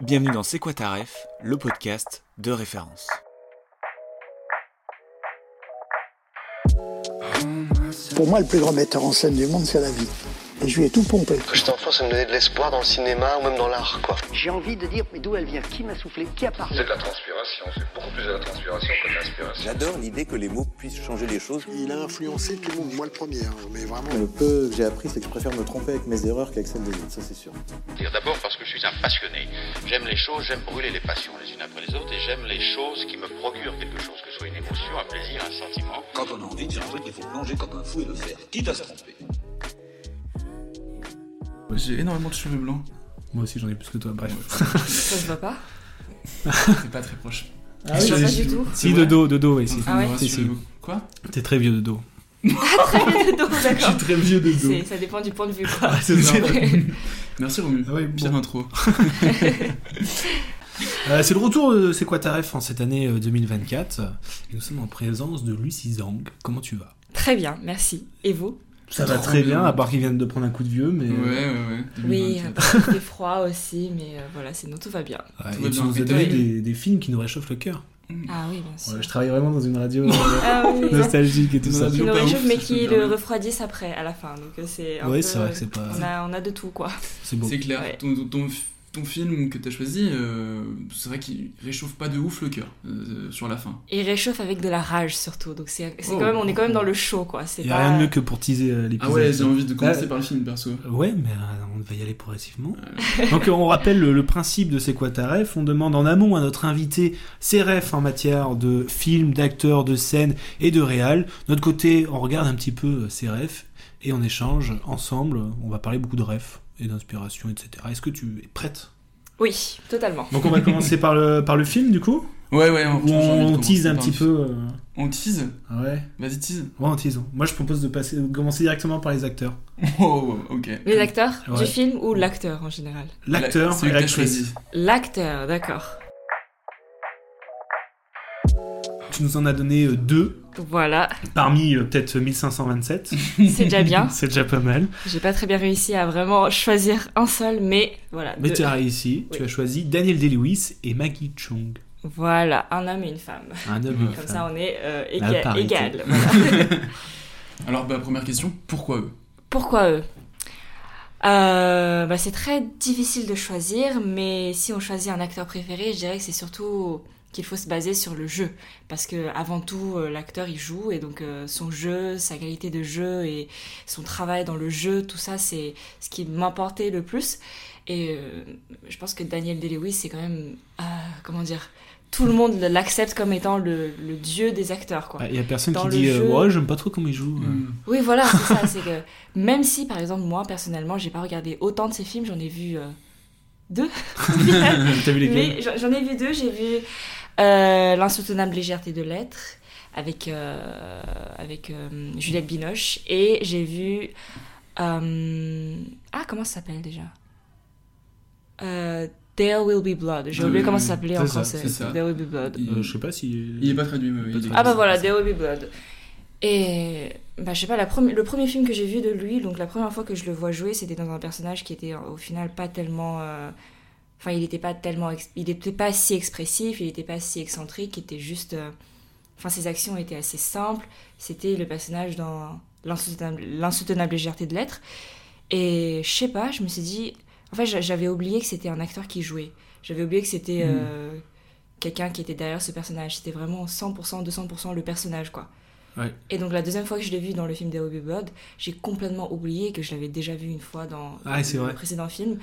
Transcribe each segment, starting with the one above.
Bienvenue dans C'est le podcast de référence. Pour moi, le plus grand metteur en scène du monde, c'est la vie. Et je lui ai tout pompé. Quand j'étais enfant, ça me donnait de l'espoir dans le cinéma ou même dans l'art, quoi. J'ai envie de dire, mais d'où elle vient? Qui m'a soufflé? Qui a parlé? C'est de la transpiration, c'est beaucoup plus de la transpiration que de l'inspiration. J'adore l'idée que les mots puissent changer les choses. Il a influencé tout le monde, moi le premier, hein, mais vraiment. Le peu que j'ai appris, c'est que je préfère me tromper avec mes erreurs qu'avec celles des autres, ça c'est sûr. D'abord parce que je suis un passionné. J'aime les choses, j'aime brûler les passions les unes après les autres, et j'aime les choses qui me procurent quelque chose, que ce soit une émotion, un plaisir, un sentiment. Quand on a envie de dire un truc, il faut plonger comme un fou et le faire, quitte à se tromper. J'ai énormément de cheveux blancs. Moi aussi j'en ai plus que toi, bref. Ça se voit pas C'est pas très proche. Ah oui, pas du tout. Si, de dos, de dos, oui. Si. Ah ouais Si, si. Quoi T'es très vieux de dos. Ah, très vieux de dos, Je d'accord. suis très vieux de dos. Ça dépend du point de vue, quoi. Ah, c'est ça. Merci Romu. Ah ouais, Pire bon. intro. Euh, c'est le retour de C'est quoi ta ref en cette année euh, 2024 et nous sommes en présence de Lucie Zhang. Comment tu vas? Très bien, merci. Et vous? Ça va très bien. bien, à part qu'ils viennent de prendre un coup de vieux, mais. Ouais, ouais, ouais. Oui, 2024. il fait froid aussi, mais euh, voilà, sinon tout va bien. Ouais, Tout et va tu bien. nous as donné des, des films qui nous réchauffent le cœur. Ah oui, bien sûr. Ouais, je travaille vraiment dans une radio euh, Ah oui, nostalgique et tout ça. Qui nous réchauffe, mais qui le refroidissent après, à la fin. Donc euh, c'est un Ouais, peu- c'est vrai que c'est pas. On a, on a de tout, quoi. C'est beau. C'est clair. Ouais. Ton, ton, ton- film que t'as choisi, euh, c'est vrai qu'il réchauffe pas de ouf le cœur euh, sur la fin. Et il réchauffe avec de la rage, surtout. Donc c'est c'est Oh. quand même, on est quand même dans le chaud, quoi. C'est Il n'y a pas... rien de mieux que pour teaser euh, l'épisode. Ah ouais, j'ai envie de commencer Ouais. par le film perso. Ouais, mais euh, on va y aller progressivement. Donc on rappelle le, le principe de C'est quoi ta ref? On demande en amont à notre invité ses refs en matière de films, d'acteurs, de scènes et de réal. De notre côté, on regarde un petit peu euh, ses refs et on échange ensemble. On va parler beaucoup de refs et d'inspiration, etc. Est-ce que tu es prête? Oui, totalement. Donc on va commencer par le, par le film du coup? Ouais, ouais, on, tease un petit peu euh, On tease? Ouais, Vas-y, tease. ouais on tease. Moi je propose de, passer, de commencer directement par les acteurs. Oh, ok. Les acteurs Ouais. du film ou l'acteur en général? L'acteur t'as l'actrice. choisi. L'acteur, d'accord. Tu nous en as donné euh, deux Voilà, parmi euh, peut-être 1527. c'est déjà bien. C'est déjà pas mal. J'ai pas très bien réussi à vraiment choisir un seul, mais voilà. Mais deux. tu as réussi. Tu as choisi Daniel Day-Lewis et Maggie Chung. Voilà, un homme et une femme. Un homme et une Comme femme. ça, on est euh, éga- égal. voilà. Alors, bah, première question, pourquoi eux? Pourquoi eux? Euh, bah, C'est très difficile de choisir, mais si on choisit un acteur préféré, je dirais que c'est surtout qu'il faut se baser sur le jeu. Parce que avant tout, euh, l'acteur, il joue, et donc euh, son jeu, sa qualité de jeu et son travail dans le jeu, tout ça, c'est ce qui m'importait le plus. Et euh, je pense que Daniel Day-Lewis, c'est quand même... euh, comment dire tout le monde l'accepte comme étant le, le dieu des acteurs, quoi. Il n'y a personne Dans qui dit jeu- Ouais, j'aime pas trop comment il joue. Hmm. Oui, voilà, c'est ça. C'est que même si, par exemple, moi, personnellement, j'ai pas regardé autant de ces films, j'en ai vu euh, deux. T'as vu lesquels? J'en ai vu deux. J'ai vu L'insoutenable légèreté de l'être avec, euh, avec euh, Juliette Binoche. Et j'ai vu. euh, ah, comment ça s'appelle déjà? Euh, There Will Be Blood. J'ai oublié comment ça s'appelait en ça, français. c'est ça. There Will Be Blood. Il- Euh, Je sais pas si. Il est pas traduit, mais il est Ah bah voilà, There Will Be Blood. Et bah je sais pas, la le premier film que j'ai vu de lui, donc la première fois que je le vois jouer, c'était dans un personnage qui était au final pas tellement, euh, enfin il était pas tellement, il pas si expressif, il était pas si excentrique, il était juste, euh, enfin ses actions étaient assez simples. C'était le personnage dans l'insoutenable, légèreté de l'être. Et je sais pas, je me suis dit, en fait j'a- j'avais oublié que c'était un acteur qui jouait. J'avais oublié que c'était euh, quelqu'un qui était derrière ce personnage. C'était vraiment 100%, 200% le personnage, quoi. Ouais. Et donc la deuxième fois que je l'ai vu dans le film The Ruby Blood, j'ai complètement oublié que je l'avais déjà vu une fois dans Ah, le vrai. précédent film.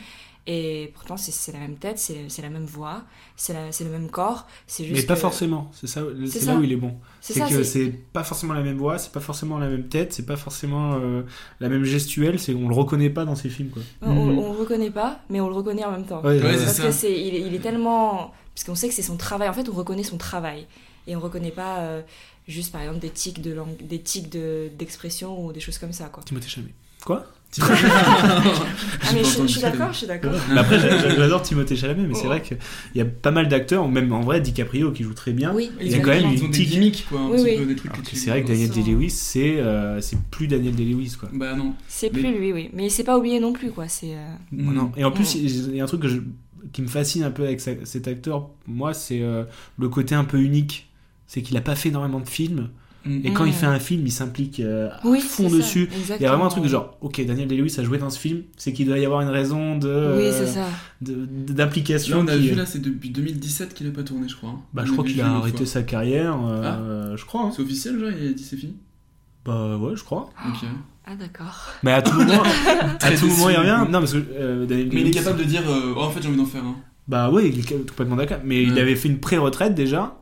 Et pourtant, c'est la même tête, c'est la même voix, c'est le même corps. C'est juste Mais pas que- forcément, c'est ça, c'est ça. là où il est bon. C'est que c'est- pas forcément la même voix, c'est pas forcément la même tête, c'est pas forcément euh, la même gestuelle, c'est on le reconnaît pas dans ses films quoi. On, on le reconnaît pas, mais on le reconnaît en même temps. Ouais, ouais, Parce c'est que c'est, il, est- il est tellement, parce qu'on sait que c'est son travail. En fait, on reconnaît son travail et on reconnaît pas euh, juste par exemple des tics de langue, des tics de d'expression ou des choses comme ça quoi. Timothée Chalamet. Quoi? Ah mais je, je suis d'accord, je suis d'accord. Mais après, j'a- j'adore Timothée Chalamet, mais c'est Oh. vrai qu'il y a pas mal d'acteurs, même en vrai DiCaprio qui joue très bien. Oui, il y a quand même une des tic. gimmicks, quoi, un Oui, petit oui. peu, des trucs Alors que que tu- c'est vrai que Daniel Day-Lewis, c'est euh, c'est plus Daniel Day-Lewis quoi. Bah non. C'est Mais- plus lui, oui. Mais c'est pas oublié non plus quoi. C'est. euh, Non. Et en plus, Mm. il y a un truc que je- qui me fascine un peu avec sa- cet acteur, moi, c'est euh, le côté un peu unique. C'est qu'il a pas fait énormément de films. Mm. Et quand il Mm. fait un film, il s'implique euh, à fond ça, dessus. Il y a vraiment un truc de genre, ok, Daniel Day-Lewis a joué dans ce film, c'est qu'il doit y avoir une raison de Oui, euh, c'est ça. de- d'implication. Là, on a qui- vu, là, c'est depuis 2017 qu'il a pas tourné, je crois. hein. Bah, On je crois qu'il a arrêté fois. sa carrière, euh, je crois. hein. C'est officiel, genre, il a dit c'est fini Bah ouais, je crois. Ok. Ah d'accord. Mais à tout moment, à tout moment, il revient. Non, parce que euh, Daniel Mais il est capable de dire euh, Oh, en fait, j'ai envie d'en faire un. Bah oui, il est complètement d'accord. Mais il avait fait une pré-retraite déjà.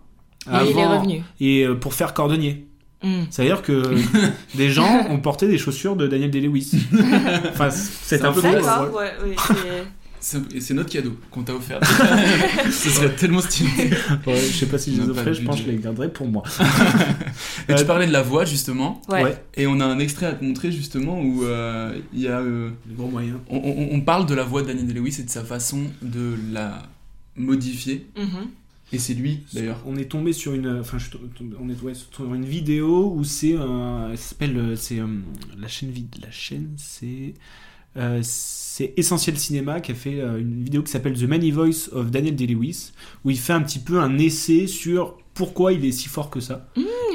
Et il est avant- revenu. Et pour faire cordonnier. Mm. C'est-à-dire que des gens ont porté des chaussures de Daniel Day-Lewis. enfin, c'est un un peu. D'accord, ouais, oui. c'est- notre cadeau qu'on t'a offert. Ce serait tellement stylé. Ouais, je sais pas si je les offrais, je pense que je les garderais pour moi. Et tu Euh, parlais de la voix, justement. Ouais. Et on a un extrait à te montrer, justement, où euh, il y a. euh, Les gros moyens. on, on- on parle de la voix de Daniel Day-Lewis et de sa façon de la modifier. Mhm. Et c'est lui, d'ailleurs. On est tombé sur une, enfin, je suis tombé- on est ouais, sur une vidéo où c'est, s'appelle, euh, c'est euh, la chaîne vide, la chaîne, c'est, euh, c'est Essentiel Cinéma qui a fait euh, une vidéo qui s'appelle The Many Voice of Daniel Day-Lewis où il fait un petit peu un essai sur pourquoi il est si fort que ça.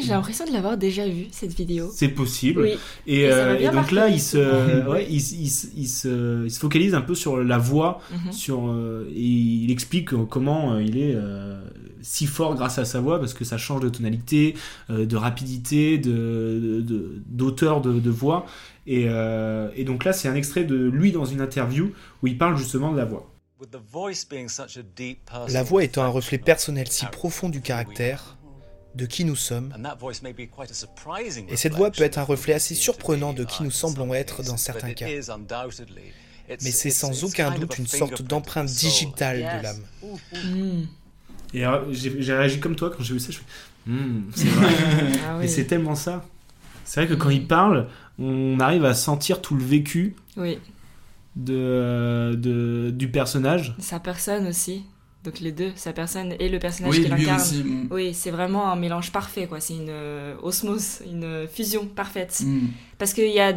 J'ai l'impression de l'avoir déjà vu cette vidéo. C'est possible. Oui. Et, Et ça euh, et donc là, il se, ouais, il, se- il se- il se, il se focalise un peu sur la voix, Mhm. sur, euh, et il explique euh, comment il est euh, si fort grâce à sa voix, parce que ça change de tonalité, euh, de rapidité, de, de- d'auteur de, de voix. Et, euh, et donc là, c'est un extrait de lui dans une interview où il parle justement de la voix. La voix étant un reflet personnel si profond du caractère, de qui nous sommes, et cette voix peut être un reflet assez surprenant de qui nous semblons être dans certains cas. Mais c'est sans aucun doute une sorte d'empreinte digitale de l'âme. Mm. Et alors, j'ai, réagi comme toi quand j'ai vu ça. Je fais, Hmm, c'est vrai. Ah Et oui. c'est tellement ça. C'est vrai que quand il parle, on arrive à sentir tout le vécu Oui. De, de- du personnage. Sa personne aussi. Donc les deux, sa personne et le personnage Oui, qu'il lui incarne. aussi, mm. Oui, c'est vraiment un mélange parfait, quoi. C'est une euh, osmose, une fusion parfaite. Mm. Parce que y a...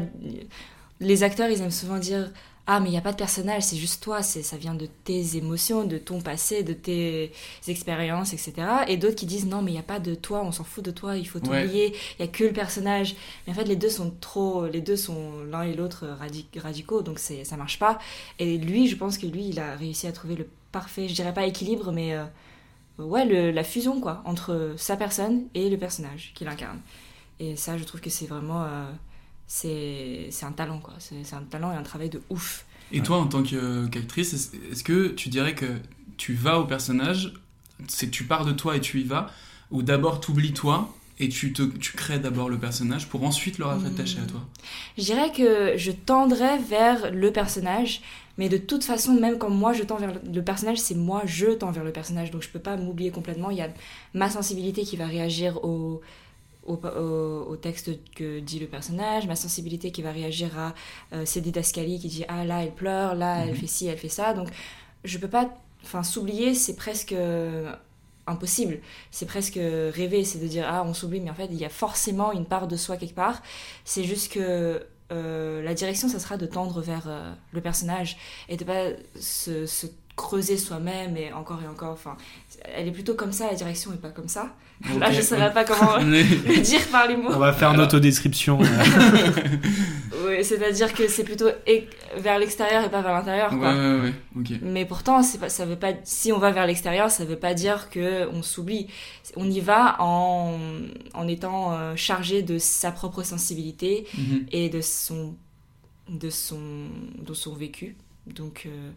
les acteurs, ils aiment souvent dire Ah, mais il n'y a pas de personnage, c'est juste toi, c'est ça vient de tes émotions, de ton passé, de tes expériences, etc. Et d'autres qui disent Non, mais il n'y a pas de toi, on s'en fout de toi, il faut Ouais. t'oublier, il n'y a que le personnage. Mais en fait, les deux sont trop. Les deux sont l'un et l'autre radi- radicaux, donc c'est ça marche pas. Et lui, je pense que lui, il a réussi à trouver le parfait, je dirais pas équilibre, mais. euh, ouais, le- la fusion, quoi, entre sa personne et le personnage qu'il incarne. Et ça, je trouve que c'est vraiment. euh, c'est un talent, quoi. C'est un talent et un travail de ouf. Et toi, en tant qu'actrice, est-ce que tu dirais que tu vas au personnage, c'est tu pars de toi et tu y vas, ou d'abord t'oublies toi et tu, te, tu crées d'abord le personnage pour ensuite le rattacher à toi? Je dirais que je tendrais vers le personnage, mais de toute façon, même quand moi je tends vers le personnage, c'est moi je tends vers le personnage, donc je peux pas m'oublier complètement. Il y a ma sensibilité qui va réagir au, au, au- au texte que dit le personnage, ma sensibilité qui va réagir à euh, ses didascalies qui dit ah là elle pleure, là elle Mhm. fait ci, elle fait ça, donc je peux pas, enfin s'oublier c'est presque euh, impossible, c'est presque rêver, c'est de dire ah on s'oublie, mais en fait il y a forcément une part de soi quelque part. C'est juste que euh, la direction, ça sera de tendre vers euh, le personnage et de pas se, se creuser soi-même et encore et encore. Enfin, elle est plutôt comme ça, la direction est pas comme ça. Là, je saurais pas comment le dire par les mots. On va faire une autodescription. Oui, c'est-à-dire que c'est plutôt vers l'extérieur et pas vers l'intérieur. Ouais, ouais, ouais, ok. Mais pourtant, pas, ça veut pas, si on va vers l'extérieur, ça veut pas dire que on s'oublie. On y va en, en étant euh, chargé de sa propre sensibilité Mhm. et de son, de son, de son vécu. Donc, euh,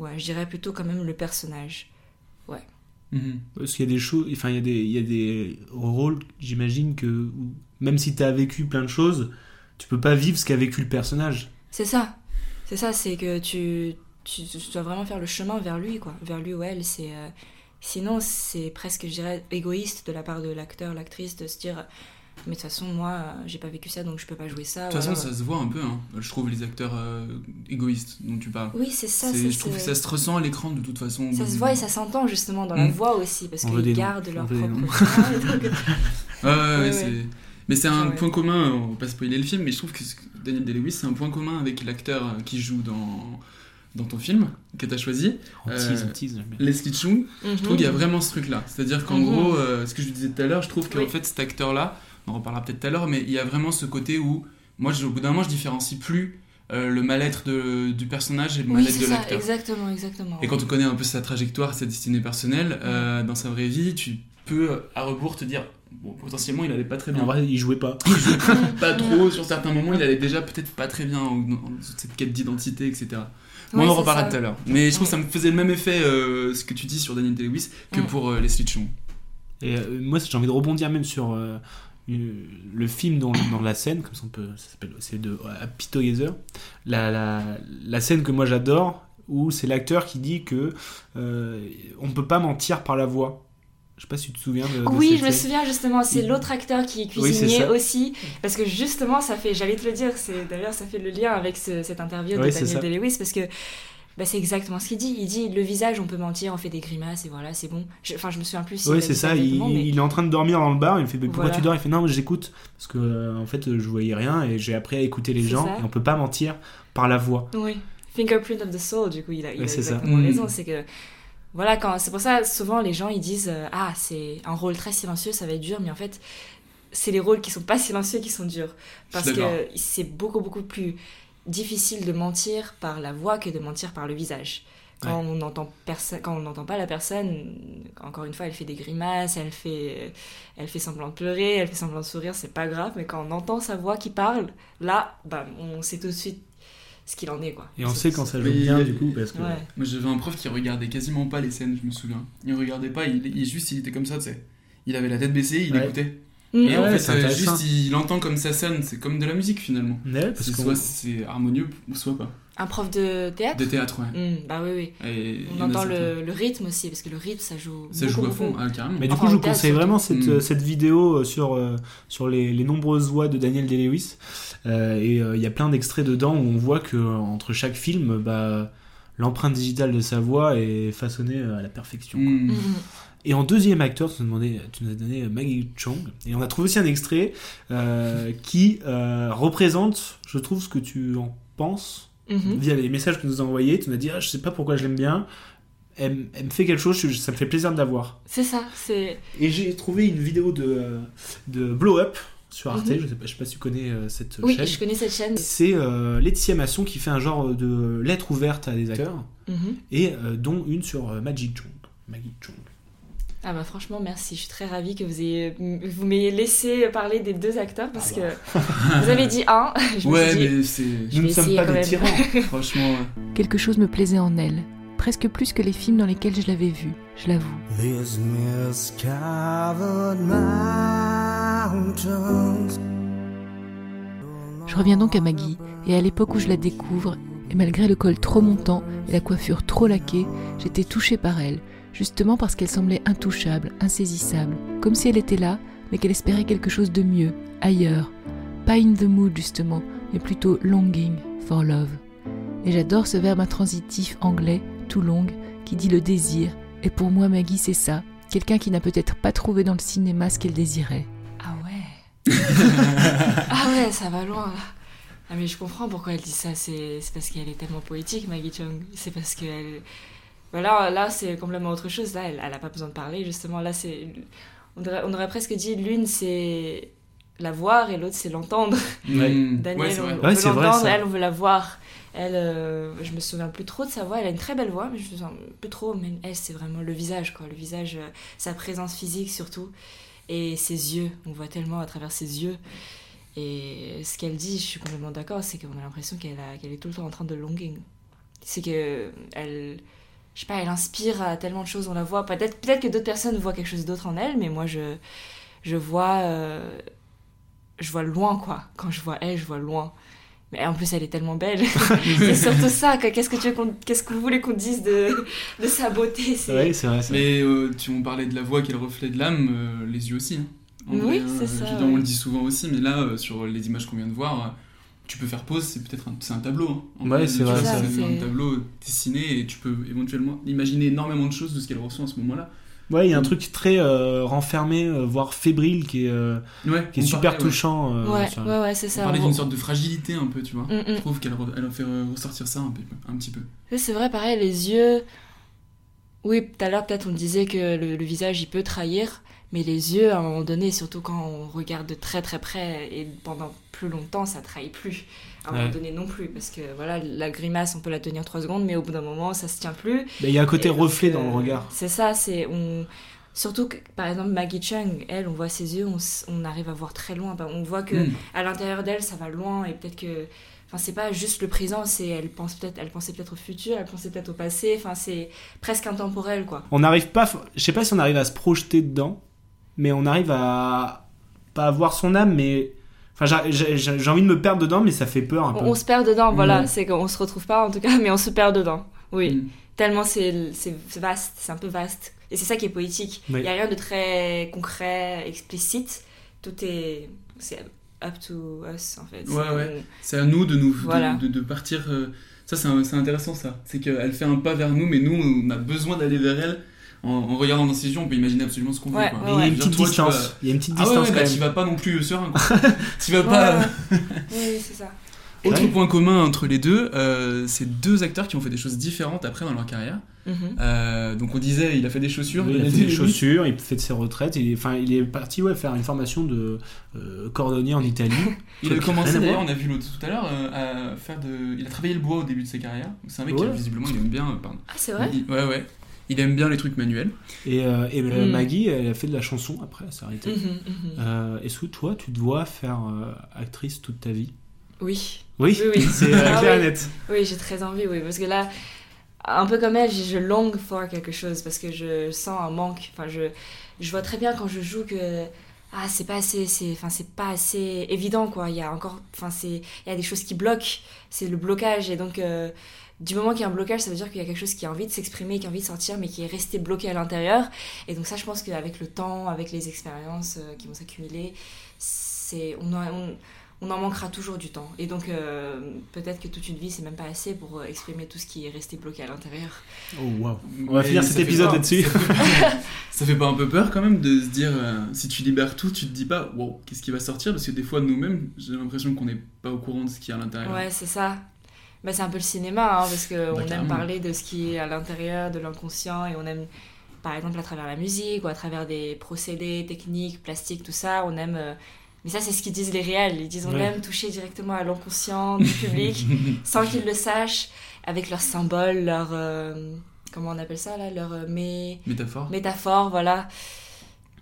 ouais, je dirais plutôt quand même le personnage. Ouais. Mhm. Parce qu'il y a des choses, enfin il y a des, il y a des rôles, j'imagine que même si tu as vécu plein de choses, tu peux pas vivre ce qu'a vécu le personnage. C'est ça, c'est ça, c'est que tu, tu, dois vraiment faire le chemin vers lui, quoi, vers lui ou elle. C'est euh, sinon c'est presque, je dirais, égoïste de la part de l'acteur, l'actrice de se dire mais de toute façon, moi, euh, j'ai pas vécu ça, donc je peux pas jouer ça. De toute façon, ça se voit un peu, hein. je trouve, les acteurs euh, égoïstes dont tu parles. Oui, c'est ça. Je trouve que ça se ressent à l'écran de toute façon. Ça se voit et ça s'entend justement dans la mm. voix aussi, parce qu'ils gardent leur propre. ouais, ouais, Mais c'est un point commun, on va pas spoiler le film, mais je trouve que Daniel Day-Lewis, c'est un point commun avec l'acteur euh, qui joue dans dans ton film que tu as choisi, Leslie Chung, je trouve qu'il y a mhm. vraiment ce truc-là. C'est-à-dire qu'en mhm. gros, ce que je disais tout à l'heure, je trouve qu'en fait cet acteur-là, on en reparlera peut-être tout à l'heure, mais il y a vraiment ce côté où, moi, au bout d'un moment, je différencie plus euh, le mal-être du personnage et le mal-être de l'acteur. Exactement, exactement. Et quand on connaît un peu sa trajectoire, sa destinée personnelle, euh, dans sa vraie vie, tu peux à rebours te dire bon, potentiellement il allait pas très bien. En vrai, il jouait pas. Il jouait pas, trop. Sur certains moments, il allait déjà peut-être pas très bien dans cette quête d'identité, etc. on en reparlera tout à l'heure. Mais je trouve que ça me faisait le même effet, euh, ce que tu dis sur Daniel Day-Lewis, que pour Leslie Chung. Et moi, j'ai envie de rebondir même sur le film dans, dans, la scène, comme ça, on peut, ça s'appelle, c'est de Happy Together, la, la, la, scène que moi j'adore, où c'est l'acteur qui dit que euh, on ne peut pas mentir par la voix. Je sais pas si tu te souviens de, Oui, je me souviens justement, c'est l'autre acteur qui est cuisinier aussi, parce que justement, ça fait, j'allais te le dire, c'est d'ailleurs ça fait le lien avec cette interview de Daniel Day-Lewis, parce que bah, c'est exactement ce qu'il dit. Il dit le visage, on peut mentir, on fait des grimaces et voilà, c'est bon. enfin, je me souviens plus. Si oui, c'est ça. Il, il, est en train de dormir dans le bar. Il me fait pourquoi tu dors? Il fait non, j'écoute parce que euh, en fait, je voyais rien et j'ai appris à écouter les gens et on peut pas mentir par la voix. Oui. Fingerprint of the soul. Du coup, il a, il a exactement mm. raison. C'est que voilà, quand c'est pour ça souvent les gens ils disent euh, ah c'est un rôle très silencieux, ça va être dur, mais en fait c'est les rôles qui sont pas silencieux qui sont durs parce que c'est beaucoup beaucoup plus difficile de mentir par la voix que de mentir par le visage. Quand on n'entend quand on n'entend pas la personne, encore une fois, elle fait des grimaces, elle fait, elle fait semblant de pleurer, elle fait semblant de sourire, c'est pas grave. Mais quand on entend sa voix qui parle, là, bah, on sait tout de suite ce qu'il en est, quoi. Et on sait quand ça joue bien, du coup, parce que. Moi, j'avais un prof qui regardait quasiment pas les scènes, je me souviens. Il regardait pas, il, il juste, il était comme ça, tu sais. Il avait la tête baissée, il écoutait. Mm. Et en fait, euh, juste il entend comme ça sonne, c'est comme de la musique finalement. parce que soit c'est harmonieux, soit pas. Un prof de théâtre De théâtre, ouais. Mm, bah oui, oui. on entend le, le, rythme aussi, parce que le rythme ça joue. Ça joue à fond, ah, carrément. Mais du coup, je vous conseille vraiment cette, mm. cette vidéo euh, sur, euh, sur les, les, nombreuses voix de Daniel Day-Lewis. et il y a plein d'extraits dedans où on voit que entre chaque film, bah, l'empreinte digitale de sa voix est façonnée à la perfection. Quoi. Et en deuxième acteur, tu nous, demandé, tu nous as donné Maggie Chong. Et on a trouvé aussi un extrait euh, qui euh, représente, je trouve, ce que tu en penses mhm. via les messages que tu nous as envoyés. Tu nous as dit, ah, je sais pas pourquoi je l'aime bien. Elle, elle, me fait quelque chose, ça me fait plaisir de la voir. C'est ça. c'est... Et j'ai trouvé une vidéo de, de Blow Up sur Arte, mhm. je, sais je sais pas si tu connais euh, cette oui, chaîne. Oui, je connais cette chaîne. C'est Laetitia Masson qui fait un genre de lettre ouverte à des acteurs, mhm. et dont une sur Magic Chong. Maggie Chong. Ah bah franchement merci, je suis très ravie que vous ayez vous m'ayez laissé parler des deux acteurs parce que vous avez dit un. Je ouais mais c'est nous ne sommes pas des tyrans, franchement. Quelque chose me plaisait en elle, presque plus que les films dans lesquels je l'avais vue, je l'avoue. Je reviens donc à Maggie et à l'époque où je la découvre et malgré le col trop montant et la coiffure trop laquée, j'étais touchée par elle justement parce qu'elle semblait intouchable, insaisissable, comme si elle était là, mais qu'elle espérait quelque chose de mieux, ailleurs. Pas in the mood justement, mais plutôt longing for love. Et j'adore ce verbe intransitif anglais, tout long, qui dit le désir. Et pour moi, Maggie, c'est ça. Quelqu'un qui n'a peut-être pas trouvé dans le cinéma ce qu'elle désirait. Ah ouais Ah ouais, ça va loin. Ah mais je comprends pourquoi elle dit ça. C'est parce qu'elle est tellement poétique, Maggie Chung. C'est parce qu'elle voilà, là, c'est complètement autre chose. Là, elle n'a pas besoin de parler, justement. Là, c'est. On aurait, on aurait presque dit l'une, c'est la voir et l'autre, c'est l'entendre. Daniel, on, veut l'entendre, elle, on veut la voir. Elle, euh, je me souviens plus trop de sa voix. Elle a une très belle voix, mais je me souviens plus trop. Mais elle, c'est vraiment le visage, quoi. Le visage, euh, sa présence physique surtout. Et ses yeux. On voit tellement à travers ses yeux. Et ce qu'elle dit, je suis complètement d'accord, c'est qu'on a l'impression qu'elle qu'elle est tout le temps en train de longing c'est que elle je sais pas elle inspire à tellement de choses on la voit peut-être peut-être que d'autres personnes voient quelque chose d'autre en elle mais moi je je vois euh, je vois loin quoi quand je vois elle je vois loin mais en plus elle est tellement belle c'est surtout ça qu'est-ce que tu veux qu'on- qu'est-ce que vous voulez qu'on dise de, de sa beauté? C'est Ouais, c'est vrai. Mais euh, tu on parlait de la voix qui est le reflet de l'âme, euh, les yeux aussi. hein. En Oui, c'est euh, ça, On le dit souvent aussi, mais là, euh, sur les images qu'on vient de voir, euh, tu peux faire pause, c'est peut-être un, c'est un tableau. hein. Ouais, c'est vrai. C'est un tableau dessiné et tu peux éventuellement imaginer énormément de choses de ce qu'elle ressent à ce moment-là. Ouais, il y a un truc très euh, renfermé, euh, voire fébrile, qui est, euh, Ouais, qui est on super parlait, ouais. touchant. euh, ouais, ouais ouais c'est On ça parlait On- d'une sorte de fragilité un peu, tu vois. Mm, mm. Je trouve qu'elle re- elle a fait re- ressortir ça un, peu, un petit peu. Oui, c'est vrai, pareil, les yeux. Oui, tout à l'heure, peut-être on disait que le, le visage, il peut trahir, mais les yeux, à un moment donné, surtout quand on regarde de très très près et pendant plus longtemps, ça trahit plus. À un Ouais. moment donné non plus, parce que voilà, la grimace, on peut la tenir trois secondes, mais au bout d'un moment, ça se tient plus. Il y a un côté Et reflet euh, dans le regard. C'est ça, c'est. On... Surtout que, par exemple, Maggie Chung, elle, on voit ses yeux, on, arrive à voir très loin. Bah, On voit que Mm. à l'intérieur d'elle, ça va loin et peut-être que. Enfin, c'est pas juste le présent, c'est elle pense peut-être, elle pensait peut-être au futur, elle pensait peut-être au passé. Enfin, c'est presque intemporel, quoi. On n'arrive pas, je sais pas si on arrive à se projeter dedans, mais on arrive à pas à voir son âme, mais enfin j'ai- envie de me perdre dedans, mais ça fait peur un peu. On, se perd dedans, voilà. Mm. C'est qu'on se retrouve pas en tout cas, mais on se perd dedans. Oui. Mm. Tellement c'est c'est vaste, c'est un peu vaste. Et c'est ça qui est poétique. Il Oui. y a rien de très concret, explicite. Tout est. C'est up to us, en fait. Ouais, ouais. C'est à nous de nous de- Voilà. de, de partir. euh, Ça, c'est intéressant, ça. C'est qu'elle fait un pas vers nous, mais nous, on a besoin d'aller vers elle. En, en regardant dans ses yeux, on peut imaginer absolument ce qu'on Ouais, veut. Quoi. Mais il y a une petite toi, distance. vas- Il y a une petite Ah ouais, distance bah, tu vas pas non plus serein. quoi. tu vas pas. ouais. Oui, c'est ça. Autre Ouais. point commun entre les deux, euh, c'est deux acteurs qui ont fait des choses différentes après dans leur carrière. Mhm. Euh, donc on disait, il a fait des chaussures, Oui, il a fait des chaussures, il fait de ses retraites, il est, enfin, il est parti ouais, faire une formation de euh, cordonnier en Italie. Il a commencé d'ailleurs, on a vu l'autre tout à l'heure, euh, à faire de. Il a travaillé le bois au début de sa carrière. C'est un mec qui visiblement il aime bien. euh, Pardon. Ah, c'est vrai? Il- ouais ouais. Il aime bien les trucs manuels. Et, euh, et euh, Mm. Maggie, elle a fait de la chanson après, elle s'est arrêtée. Est-ce que toi, tu te vois faire euh, actrice toute ta vie? Oui. Oui, Oui, oui. c'est euh, Ah clair et oui. net. Oui, j'ai très envie, oui, parce que là, un peu comme elle, je longue for quelque chose, parce que je sens un manque. Enfin, je, je vois très bien quand je joue que ah, c'est pas assez, c'est, enfin, c'est pas assez évident, quoi. Il y a encore, enfin, c'est, il y a des choses qui bloquent. C'est le blocage, et donc. euh, du moment qu'il y a un blocage, ça veut dire qu'il y a quelque chose qui a envie de s'exprimer, qui a envie de sortir, mais qui est resté bloqué à l'intérieur. Et donc ça, je pense qu'avec le temps, avec les expériences euh, qui vont s'accumuler, c'est on, en- on, on en manquera toujours du temps. Et donc euh, peut-être que toute une vie, c'est même pas assez pour euh, exprimer tout ce qui est resté bloqué à l'intérieur. Oh waouh. On va Mais finir cet épisode là-dessus. Ça, fait- ça fait pas un peu peur quand même de se dire, euh, si tu libères tout, tu te dis pas, wow, qu'est-ce qui va sortir? Parce que des fois, nous-mêmes, j'ai l'impression qu'on n'est pas au courant de ce qu'il y a à l'intérieur. Ouais, c'est ça. Bah, c'est un peu le cinéma, hein, parce qu'on aime carrément. parler de ce qui est à l'intérieur, de l'inconscient, et on aime, par exemple, à travers la musique, ou à travers des procédés, techniques, plastiques, tout ça, on aime... euh, Mais ça, c'est ce qu'ils disent les réels. Ils disent on Ouais. aime toucher directement à l'inconscient du public, sans qu'ils le sachent, avec leurs symboles, leurs... euh, comment on appelle ça, là Leurs euh, mé- Métaphore. métaphores, voilà.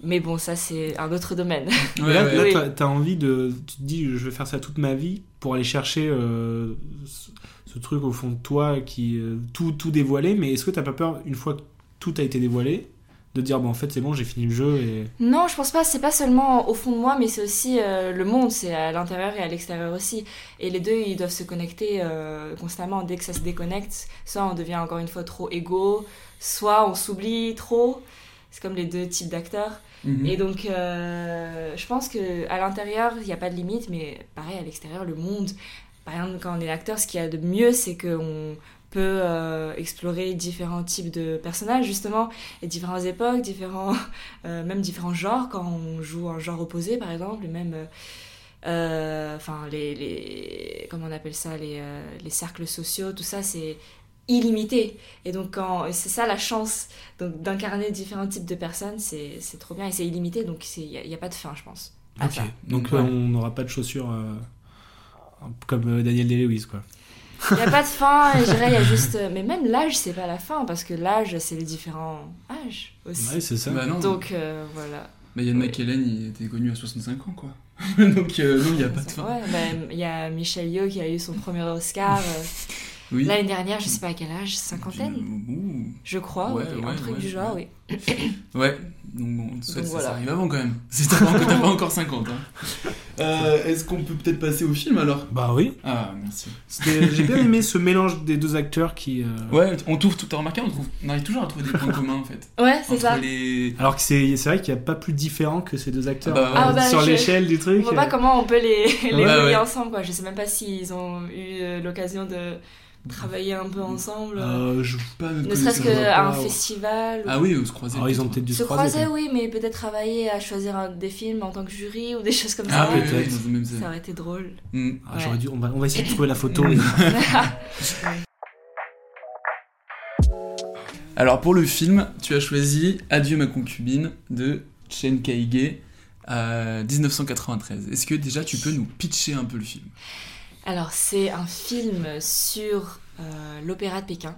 Mais bon, ça, c'est un autre domaine. Ouais, là, ouais. là, t'as- envie de. Tu te dis, je vais faire ça toute ma vie pour aller chercher euh, ce, ce truc au fond de toi qui. euh, tout, tout dévoiler, mais est-ce que t'as pas peur, une fois que tout a été dévoilé, de dire, bon, en fait, c'est bon, j'ai fini le jeu et. Non, je pense pas. C'est pas seulement au fond de moi, mais c'est aussi euh, le monde. C'est à l'intérieur et à l'extérieur aussi. Et les deux, ils doivent se connecter euh, constamment. Dès que ça se déconnecte, soit on devient encore une fois trop égaux, soit on s'oublie trop. C'est comme les deux types d'acteurs. Mhm. Et donc, euh, je pense que à l'intérieur, il n'y a pas de limite, mais pareil, à l'extérieur, le monde. Par exemple, quand on est acteur, ce qu'il y a de mieux, c'est qu'on peut euh, explorer différents types de personnages, justement, et différentes époques, différents, euh, même différents genres, quand on joue un genre opposé, par exemple, et même. Enfin, les, les. Comment on appelle ça Les, les cercles sociaux, tout ça, c'est illimité. Et donc, quand c'est ça la chance donc d'incarner différents types de personnes, c'est c'est trop bien et c'est illimité, donc il n'y a, y a pas de fin, je pense. à Ok. ça. Donc, Ouais. euh, on n'aura pas de chaussures euh, comme euh, Daniel Day-Lewis, quoi. Il n'y a pas de fin, et je dirais, il y a juste. Mais même l'âge, c'est pas la fin, parce que l'âge, c'est les différents âges aussi. Ouais, c'est ça. Bah non. donc, euh, voilà. Bah, Ian McKellen, il était connu à 65 ans, quoi. Donc, euh, non, il n'y a pas de fin. Ouais, bah, il y a Michel Yeoh qui a eu son premier Oscar. euh, Oui. L'année dernière, je sais pas à quel âge, cinquantaine. Je crois, Ouais, un truc ouais, du genre, ouais. oui. Ouais, donc bon, ça, Donc ça, voilà. ça arrive avant quand même. C'est pas, encore- t'as pas encore 50. Hein. Euh, Est-ce qu'on peut peut-être passer au film alors? Bah oui. Ah, merci. J'ai bien aimé ce mélange des deux acteurs qui. euh, Ouais, on trouve, t'as remarqué, on, trouve, on arrive toujours à trouver des points communs en fait. Ouais, c'est Entre ça. les... Alors que c'est c'est vrai qu'il n'y a pas plus différent que ces deux acteurs Ah bah, Ah bah, sur je- l'échelle du On truc. voit pas comment on peut les, les ouais. ensemble, quoi. Je sais même pas s'ils ont eu euh, l'occasion de travailler un peu ensemble. Euh, je... Pas ne serait-ce qu'à un festival. ou- Ah oui, se croisait. Alors, ils ont peut-être. dû Se se croiser. croiser, oui, mais peut-être travailler à choisir un- des films en tant que jury ou des choses comme Ah ça. oui, peut-être. Ça aurait été drôle. Mm. Ah, Ouais. j'aurais dû- on, va, on va essayer de trouver la photo. Alors pour le film, tu as choisi Adieu ma concubine de Chen Kaige, euh, 1993. Est-ce que déjà tu peux nous pitcher un peu le film? Alors, c'est un film sur euh, l'opéra de Pékin,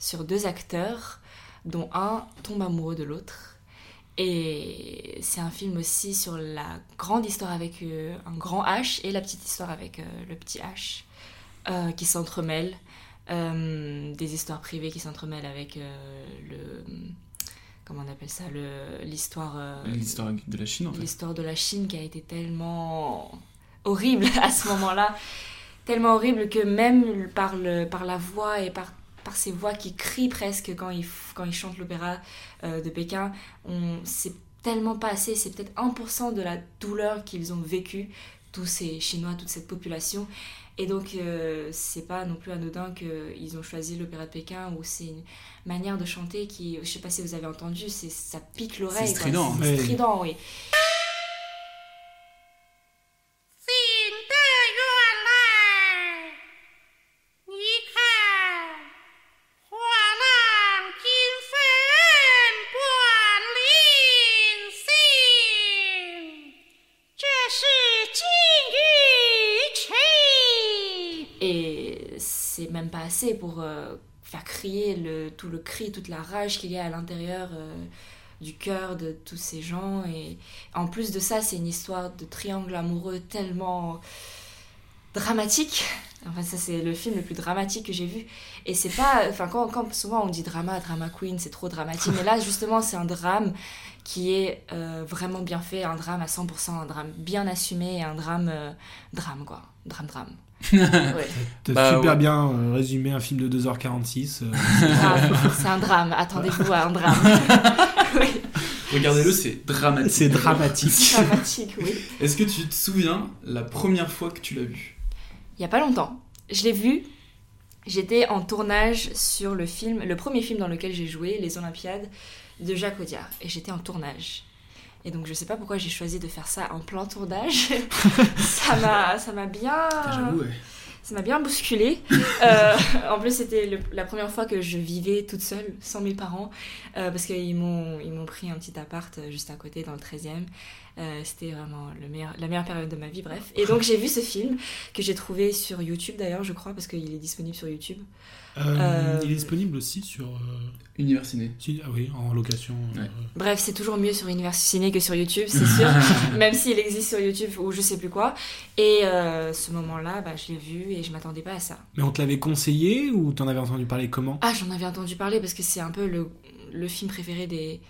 sur deux acteurs, dont un tombe amoureux de l'autre. Et c'est un film aussi sur la grande histoire avec euh, un grand H et la petite histoire avec euh, le petit H, qui s'entremêlent. Des histoires privées qui s'entremêlent avec le. Comment on appelle ça L'histoire. L'histoire de la Chine en fait. l'histoire de la Chine qui a été tellement horrible à ce moment-là, tellement horrible que même par, le, par la voix et par, par ces voix qui crient presque quand ils, quand ils chantent l'opéra euh, de Pékin, c'est tellement pas assez, c'est peut-être 1% de la douleur qu'ils ont vécue, tous ces Chinois, toute cette population. Et donc, euh, c'est pas non plus anodin qu'ils ont choisi l'opéra de Pékin où c'est une manière de chanter qui, je sais pas si vous avez entendu, ça pique l'oreille. C'est strident, C'est hein. strident, oui. Même pas assez pour euh, faire crier le, tout le cri, toute la rage qu'il y a à l'intérieur euh, du cœur de tous ces gens. Et en plus de ça, c'est une histoire de triangle amoureux tellement dramatique. Enfin, ça, c'est le film le plus dramatique que j'ai vu. Et c'est pas. Enfin, quand, quand souvent on dit drama, drama queen, c'est trop dramatique. Mais là, justement, c'est un drame qui est euh, vraiment bien fait, un drame à 100%, un drame bien assumé, un drame. euh, drame, quoi. Drame, drame. Ouais. T'as Bah, super ouais. bien euh, résumé un film de 2h46. euh, Drame. C'est un drame. Attendez-vous à un drame. oui. Regardez-le, c'est dramatique. c'est dramatique. Dramatique, oui. Est-ce que tu te souviens la première fois que tu l'as vu? Il y a pas longtemps. Je l'ai vu. J'étais en tournage sur le film, le premier film dans lequel j'ai joué, Les Olympiades, de Jacques Audiard. Et j'étais en tournage. Et donc je sais pas pourquoi j'ai choisi de faire ça en plein tournage. ça m'a, ça m'a bien, ouais. ça m'a bien bousculé. Euh, en plus c'était la première fois que je vivais toute seule, sans mes parents, euh, parce qu'ils m'ont, ils m'ont pris un petit appart euh, juste à côté dans le 13e. Euh, c'était vraiment le meilleur, la meilleure période de ma vie, bref. Et donc j'ai vu ce film que j'ai trouvé sur YouTube d'ailleurs, je crois, parce qu'il est disponible sur YouTube. Euh, Il est disponible aussi sur. euh, Univers Ciné. si- ah oui, en location. euh, Ouais. Bref, c'est toujours mieux sur Univers Ciné que sur YouTube, c'est sûr. même s'il existe sur YouTube ou je sais plus quoi. Et euh, ce moment-là, bah, je l'ai vu et je m'attendais pas à ça. Mais on te l'avait conseillé ou t'en avais entendu parler comment? Ah, j'en avais entendu parler parce que c'est un peu le, le film préféré des.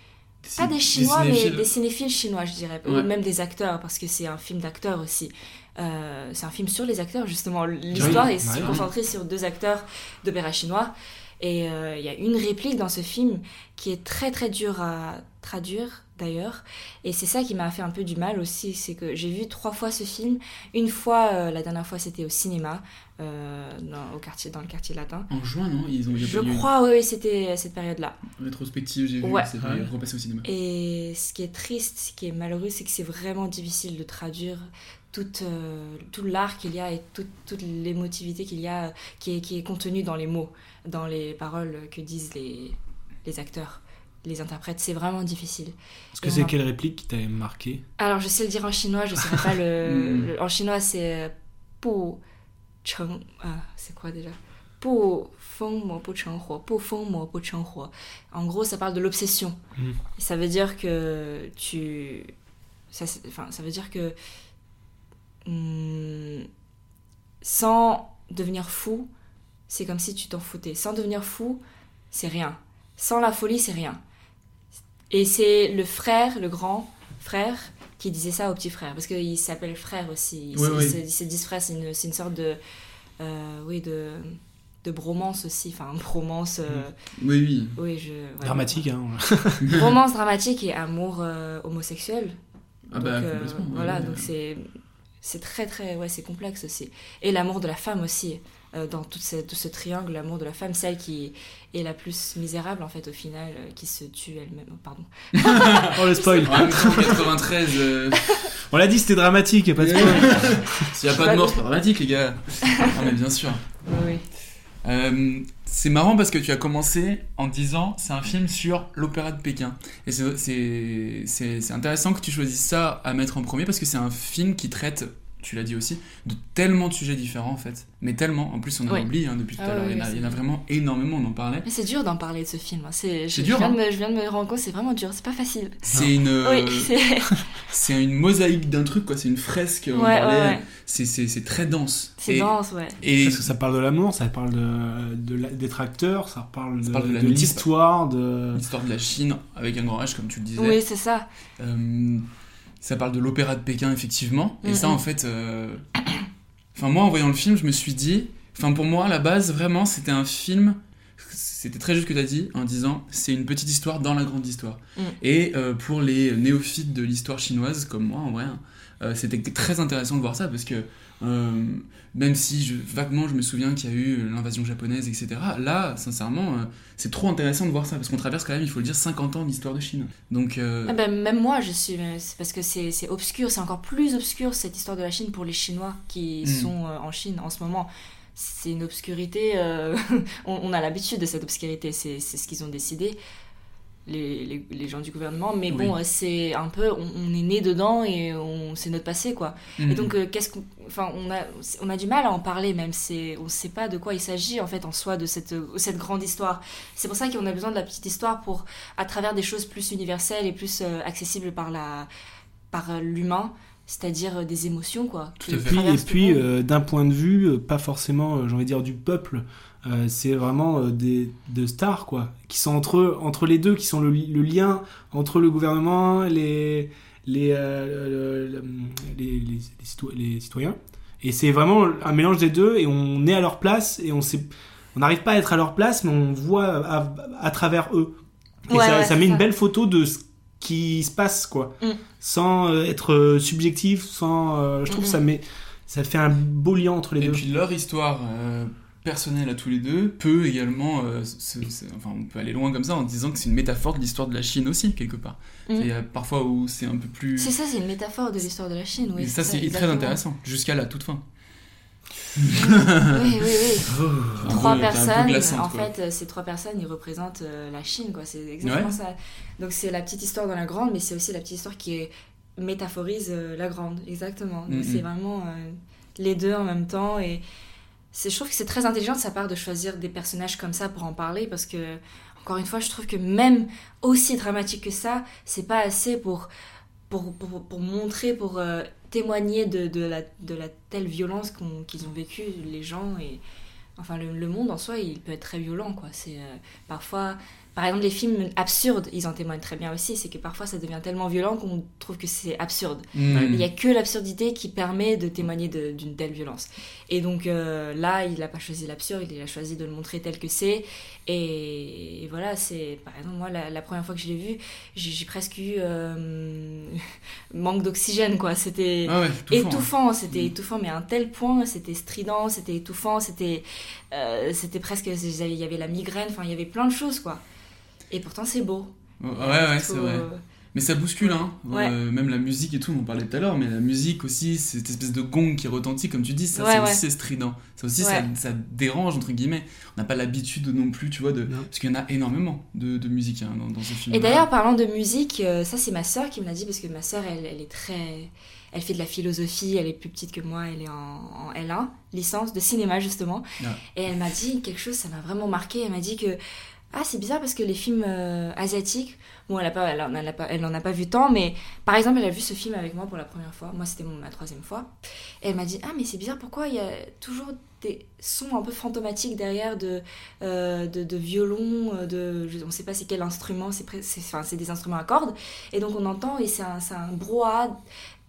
Pas des Chinois, mais des cinéphiles chinois, je dirais. Ouais. Ou même des acteurs, parce que c'est un film d'acteurs aussi. Euh, c'est un film sur les acteurs, justement. L'histoire Oui, est concentrée sur deux acteurs d'opéra chinois. Et euh, il y a une réplique dans ce film qui est très très dure à traduire d'ailleurs. Et c'est ça qui m'a fait un peu du mal aussi, c'est que j'ai vu trois fois ce film. Une fois, euh, la dernière fois c'était au cinéma, euh, dans, au quartier, dans le quartier latin. En juin, non? Ils ont il Je eu crois, oui, oui, c'était cette période-là. rétrospective, j'ai vu, Ouais. c'est Ouais. repassé au cinéma. Et ce qui est triste, ce qui est malheureux, c'est que c'est vraiment difficile de traduire toute, euh, tout l'art qu'il y a et toute, toute l'émotivité qu'il y a, qui est, qui est contenue dans les mots, dans les paroles que disent les, les acteurs, les interprètes. C'est vraiment difficile. Est-ce que c'est a- quelle réplique qui t'avait marqué? Alors, je sais le dire en chinois, je ne saurais pas le, Mm. le- En chinois, c'est euh, bu cheng. Ah, c'est quoi déjà? Bu feng mo bu cheng huo. Bu feng mo bu cheng huo. En gros, ça parle de l'obsession. Mm. Et Ça veut dire que tu. Ça, enfin, ça veut dire que. Hum, sans devenir fou, c'est comme si tu t'en foutais. Sans devenir fou, c'est rien. Sans la folie, c'est rien. Et c'est le frère, le grand frère, qui disait ça au petit frère, parce qu'il s'appelle frère aussi. Ils, Oui, ils se- disent frère, c'est une, c'est une sorte de, euh, oui, de, de bromance aussi, enfin bromance. euh, Oui, oui. oui, je. ouais. Dramatique, hein. Romance dramatique et amour euh, homosexuel. Ah bah, euh, complètement, voilà, ouais. donc c'est c'est très très ouais c'est complexe aussi. Et l'amour de la femme aussi euh, dans tout ce, tout ce triangle, l'amour de la femme, celle qui est la plus misérable en fait au final, euh, qui se tue elle-même. oh, Pardon. Oh le spoil. En même temps, 93. euh, On l'a dit, c'était dramatique, y a pas de spoil. S'il n'y a pas de mort, c'est pas dramatique, les gars. Ah, mais bien sûr. Oui, oui. Euh, c'est marrant parce que tu as commencé en disant c'est un film sur l'opéra de Pékin. Et c'est- intéressant que tu choisisses ça à mettre en premier parce que c'est un film qui traite, tu l'as dit aussi, de tellement de sujets différents en fait. Mais tellement, en plus on en Oui. oublie hein, depuis tout Ah à l'heure. oui, il, y en a- oui, vraiment énormément, on en parlait. Mais c'est dur d'en parler de ce film. hein. C'est je, C'est je dur, de hein. me- je viens de me rendre compte, c'est vraiment dur. C'est pas facile. C'est une, Oui, euh, c'est- c'est une mosaïque d'un truc quoi. C'est une fresque. on Ouais, parlait. ouais, ouais. C'est c'est- c'est très dense. C'est dense, ouais. Et Parce que ça parle de l'amour, ça parle de, de la- d'être acteur, ça parle de, l'histoire, de... l'histoire de la Chine avec un grand H comme tu le disais. Oui, c'est ça. Euh, ça parle de l'opéra de Pékin, effectivement. Et ça, en fait. euh, Enfin, moi, en voyant le film, je me suis dit. Enfin, pour moi, à la base, vraiment, c'était un film. C'était très juste ce que tu as dit en disant c'est une petite histoire dans la grande histoire. Mm. Et euh, pour les néophytes de l'histoire chinoise, comme moi, en vrai, hein, euh, c'était très intéressant de voir ça parce que euh, même si je, vaguement je me souviens qu'il y a eu l'invasion japonaise, etc., là, sincèrement, euh, c'est trop intéressant de voir ça parce qu'on traverse quand même, il faut le dire, 50 ans d'histoire de Chine. Donc. euh, Ah ben, même moi, je suis. Parce que c'est obscur, c'est encore plus obscur cette histoire de la Chine pour les Chinois qui Mm. sont en Chine en ce moment. C'est une obscurité. on, on a l'habitude de cette obscurité, c'est ce qu'ils ont décidé, les, les, les gens du gouvernement. Mais bon, Oui. euh, c'est un peu. On, on est né dedans et c'est notre passé, quoi. Mhm. Et donc, euh, qu'est-ce qu'on. Enfin, on a, on a du mal à en parler, même. c'est On ne sait pas de quoi il s'agit, en fait, en soi, de cette, cette grande histoire. C'est pour ça qu'on a besoin de la petite histoire pour, à travers des choses plus universelles et plus euh, accessibles par la par euh, l'humain, c'est-à-dire euh, des émotions, quoi. Et puis, et euh, d'un point de vue, euh, pas forcément, euh, j'ai envie de dire, du peuple, euh, c'est vraiment euh, des de stars, quoi, qui sont entre, eux- entre les deux, qui sont le, li- le lien entre le gouvernement, les, les, euh, le- le- les, les- les cito- les citoyens. Et c'est vraiment un mélange des deux, et on est à leur place, et on sait, on n'arrive pas à être à leur place, mais on voit à, à travers eux. Et Ouais, ça, ouais, ça c'est met une belle photo de ce qui se passe, quoi. Mm. Sans être subjectif, sans. euh, je trouve que ça met. Ça fait un beau lien entre les Et deux. puis leur histoire personnelle à tous les deux peut également, euh, se- se- enfin on peut aller loin comme ça en disant que c'est une métaphore de l'histoire de la Chine aussi quelque part. Mhm. Il y a parfois où c'est un peu plus. C'est ça, c'est une métaphore de l'histoire de la Chine, oui. Et ça c'est très intéressant jusqu'à la toute fin. Oui, oui, oui. Trois peu- personnes, glaçante, en quoi. fait, euh, ces trois personnes, ils représentent euh, la Chine, quoi. C'est exactement Ouais. ça. Donc c'est la petite histoire dans la grande, mais c'est aussi la petite histoire qui est- métaphorise euh, la grande, exactement. Donc Mhm. c'est vraiment euh, les deux en même temps et je trouve que c'est très intelligent de sa part de choisir des personnages comme ça pour en parler parce que encore une fois, je trouve que même aussi dramatique que ça, c'est pas assez pour pour, pour, montrer, pour euh, témoigner de, de, la, de la telle violence qu'ils ont vécu les gens et enfin le, le monde en soi il peut être très violent quoi. C'est euh, parfois par exemple les films absurdes ils en témoignent très bien aussi c'est que parfois ça devient tellement violent qu'on trouve que c'est absurde. Mm. Il n'y a que l'absurdité qui permet de témoigner d'une telle violence. Et donc euh, là il n'a pas choisi l'absurde il a choisi de le montrer tel que c'est. Et, et voilà c'est par exemple moi la, la première fois que je l'ai vu j'ai presque eu euh, manque d'oxygène quoi. C'était Ah ouais, étouffant, étouffant c'était Mm. étouffant mais à un tel point c'était strident c'était étouffant c'était euh, c'était presque il y avait la migraine enfin il y avait plein de choses quoi et pourtant c'est beau Ouais, ouais, c'est vrai. Mais ça bouscule, hein. Ouais. Euh, même la musique et tout, on en parlait tout à l'heure, mais la musique aussi, cette espèce de gong qui retentit, comme tu dis, ça Ouais, c'est ouais. aussi strident. Ça aussi, Ouais. ça, ça dérange, entre guillemets. On n'a pas l'habitude non plus, tu vois, de... parce qu'il y en a énormément de, de musique hein, dans, dans ce film. Et d'ailleurs, parlant de musique, euh, ça c'est ma sœur qui me l'a dit parce que ma sœur, elle, elle est très, elle fait de la philosophie, elle est plus petite que moi, elle est en, en L1, licence de cinéma justement. Ah. Et elle m'a dit quelque chose, ça m'a vraiment marqué. Elle m'a dit que ah c'est bizarre parce que les films euh, asiatiques bon elle a a pas vu tant mais par exemple elle a vu ce film avec moi pour la première fois. Moi c'était ma troisième fois. Et elle m'a dit ah mais c'est bizarre pourquoi il y a toujours des sons un peu fantomatiques derrière de euh, de, violon de on sait pas c'est quel instrument c'est des instruments à cordes. Et donc on entend et c'est un un brouhaha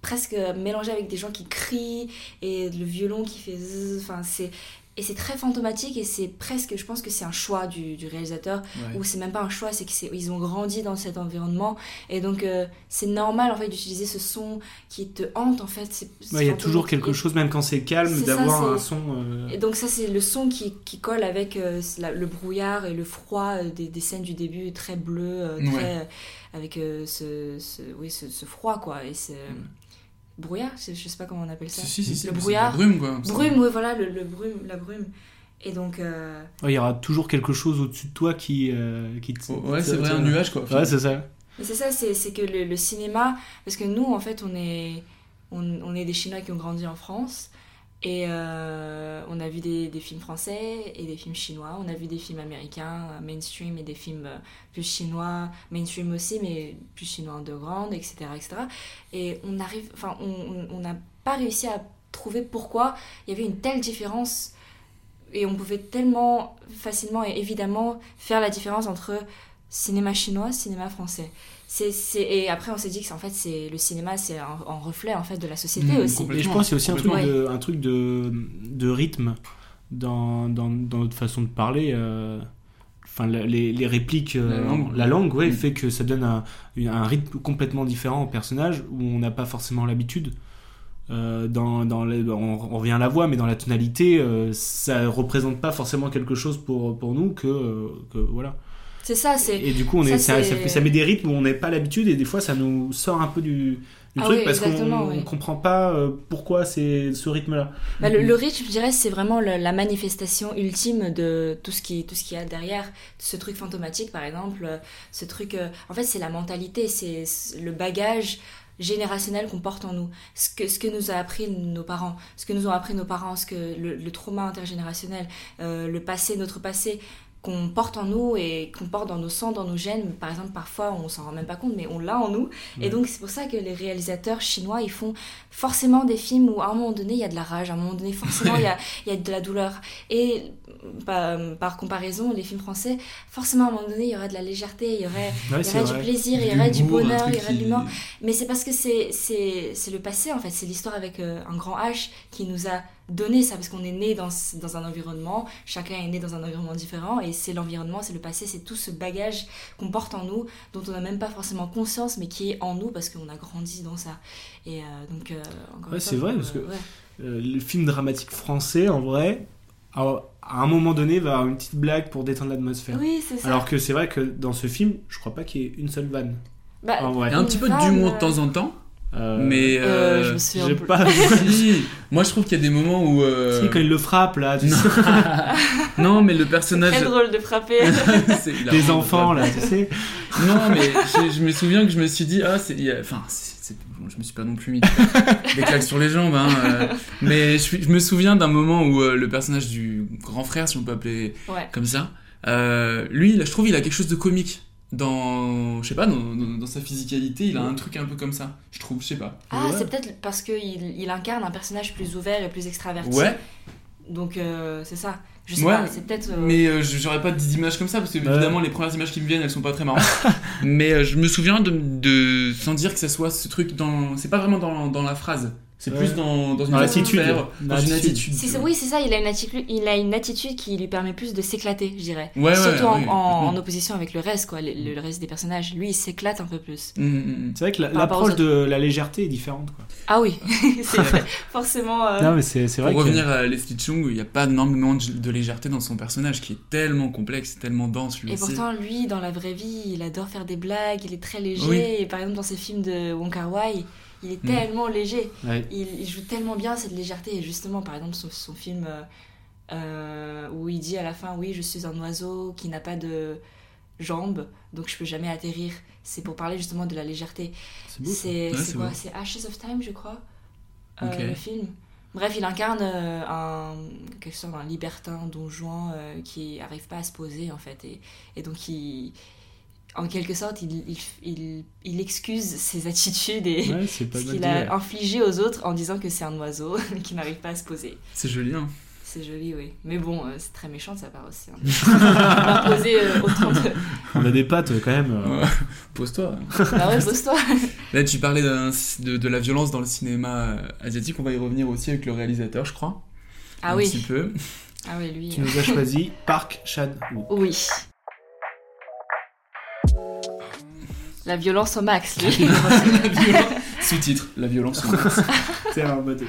presque mélangé avec des gens qui crient et le violon qui fait enfin c'est et c'est très fantomatique et c'est presque je pense que c'est un choix du, du réalisateur. Ou c'est même pas un choix c'est qu'ils ont grandi dans cet environnement. Et donc euh, c'est normal en fait d'utiliser ce son qui te hante en fait. Il y a toujours quelque chose même quand c'est calme d'avoir un son euh, et donc ça c'est le son qui, qui colle avec euh, le brouillard et le froid des, des, scènes du début très bleu très avec ce, ce, oui ce, ce, froid quoi. Et c'est brouillard, je sais pas comment on appelle ça. Si, si, si, le brouillard. La brume, quoi. Brume, oui, voilà, le, le, brume, la brume. Et donc. Euh... Il y aura toujours quelque chose au-dessus de toi qui, euh, qui te. Ouais, c'est vrai, un nuage, quoi. Ouais, c'est ça. Mais c'est ça, c'est que le, le, cinéma. Parce que nous, en fait, on est, on, on, est des Chinois qui ont grandi en France. Et euh, on a vu des, des, films français et des films chinois. On a vu des films américains, euh, mainstream, et des films euh, plus chinois, mainstream aussi, mais plus chinois underground, etc. etc. Et on arrive, enfin, on n'a pas réussi à trouver pourquoi il y avait une telle différence. Et on pouvait tellement facilement et évidemment faire la différence entre cinéma chinois, cinéma français c'est et après on s'est dit que en fait c'est le cinéma c'est un, reflet en fait de la société mmh, aussi. et je pense y a aussi un truc de, un truc de, de rythme dans, dans, dans, notre façon de parler euh, enfin les, les, répliques euh, la langue, ouais, mmh. fait que ça donne un, un, rythme complètement différent au personnage où on n'a pas forcément l'habitude. Euh, dans, dans on, on, revient à la voix mais dans la tonalité ça représente pas forcément quelque chose pour, pour nous que, que voilà c'est ça, c'est. Et du coup, on est, ça, ça, met des rythmes où on n'est pas l'habitude et des fois, ça nous sort un peu du, du ah truc parce qu'on ne comprend pas euh, pourquoi c'est ce rythme-là. Bah, le, rythme, je dirais, c'est vraiment la manifestation ultime de tout ce qui, tout ce qu'il y a derrière. Ce truc fantomatique, par exemple, ce truc. Euh, en fait, c'est la mentalité, c'est le bagage générationnel qu'on porte en nous, ce que, ce que nous a appris nos parents, ce que nous ont appris nos parents, ce que le, trauma intergénérationnel, euh, le passé, notre passé, qu'on porte en nous et qu'on porte dans nos sangs, dans nos gènes. Par exemple, parfois, on s'en rend même pas compte, mais on l'a en nous. Et donc, c'est pour ça que les réalisateurs chinois, ils font forcément des films où, à un moment donné, il y a de la rage, à un moment donné, forcément, il y a, y a, de la douleur. Et par, par, comparaison, les films français, forcément, à un moment donné, il y aura de la légèreté, il y aurait, il y aurait du plaisir, il y aurait du bonheur, il y aurait de l'humain. Mais c'est parce que c'est le passé, en fait. C'est l'histoire avec euh, un grand H qui nous a donner ça parce qu'on est né dans, dans, un environnement, chacun est né dans un environnement différent et c'est l'environnement, c'est le passé, c'est tout ce bagage qu'on porte en nous dont on n'a même pas forcément conscience mais qui est en nous parce qu'on a grandi dans ça. Et euh, donc, euh, ouais, c'est vrai parce que euh, le film dramatique français en vrai, à un moment donné, va avoir une petite blague pour détendre l'atmosphère. Oui, c'est ça. Alors que c'est vrai que dans ce film, je crois pas qu'il y ait une seule vanne. Bah, Il y a un petit peu d'humour de temps en temps. Euh, mais euh, euh, je me suis un pas si. moi je trouve qu'il y a des moments où si quand il le frappe là tu non. non mais le personnage très drôle de frapper. Des enfants là tu sais. Non mais je, je, me souviens que je me suis dit ah c'est enfin je me suis pas non plus mis des claques sur les jambes hein, mais je, je, me souviens d'un moment où le personnage du grand frère si on peut appeler ouais. comme ça lui là, je trouve il a quelque chose de comique dans je sais pas dans, dans, sa physicalité il a un truc un peu comme ça je trouve je sais pas. Ah c'est peut-être parce qu'il il incarne un personnage plus ouvert et plus extraverti. Ouais. Donc euh, c'est ça. Je sais pas c'est peut-être euh, mais euh, j'aurais pas d'images comme ça parce que évidemment les premières images qui me viennent elles sont pas très marrantes. Mais je me souviens de, de, sans dire que ça soit ce truc dans c'est pas vraiment dans, dans la phrase c'est plus dans, dans une attitude. Dans une attitude. oui, c'est ça, il a, une attitude, il a une attitude qui lui permet plus de s'éclater, je dirais. Ouais, Surtout ouais, en, en, opposition avec le reste, quoi, le, reste des personnages. Lui, il s'éclate un peu plus. Mm, mm, mm. C'est vrai que l'approche de la légèreté est différente. Quoi. Ah oui, c'est forcément. Euh... Non, mais c'est vrai. Pour revenir à Leslie Chung, il n'y a pas énormément de légèreté dans son personnage qui est tellement complexe, tellement dense. Lui et pourtant, lui, dans la vraie vie, il adore faire des blagues, il est très léger. Et par exemple, dans ses films de Wong Kar Wai, il est mm. tellement léger. Il, joue tellement bien cette légèreté. Et justement, par exemple, son, film euh, euh, où il dit à la fin Oui, je suis un oiseau qui n'a pas de jambes, donc je peux jamais atterrir. C'est pour parler justement de la légèreté. C'est quoi C'est Ashes of Time, je crois, euh, le film. Bref, il incarne un. quelque sorte un libertin don Juan qui n'arrive pas à se poser en fait et, et donc il en quelque sorte, il, il, il, excuse ses attitudes et ce qu'il a infligé aux autres en disant que c'est un oiseau qui n'arrive pas à se poser. C'est joli, hein C'est joli, oui. Mais bon, euh, c'est très méchant de sa part aussi. Hein. poser euh, autant de... On a des pattes quand même. Euh. Pose-toi. Ah ouais, pose-toi. Là, tu parlais de, de, la violence dans le cinéma asiatique. On va y revenir aussi avec le réalisateur, je crois. Ah oui. Un petit peu. Ah oui, lui. Tu nous as choisi Park Chan-wook. Oui. La violence au max, Sous-titre, la violence au max. C'est un mode.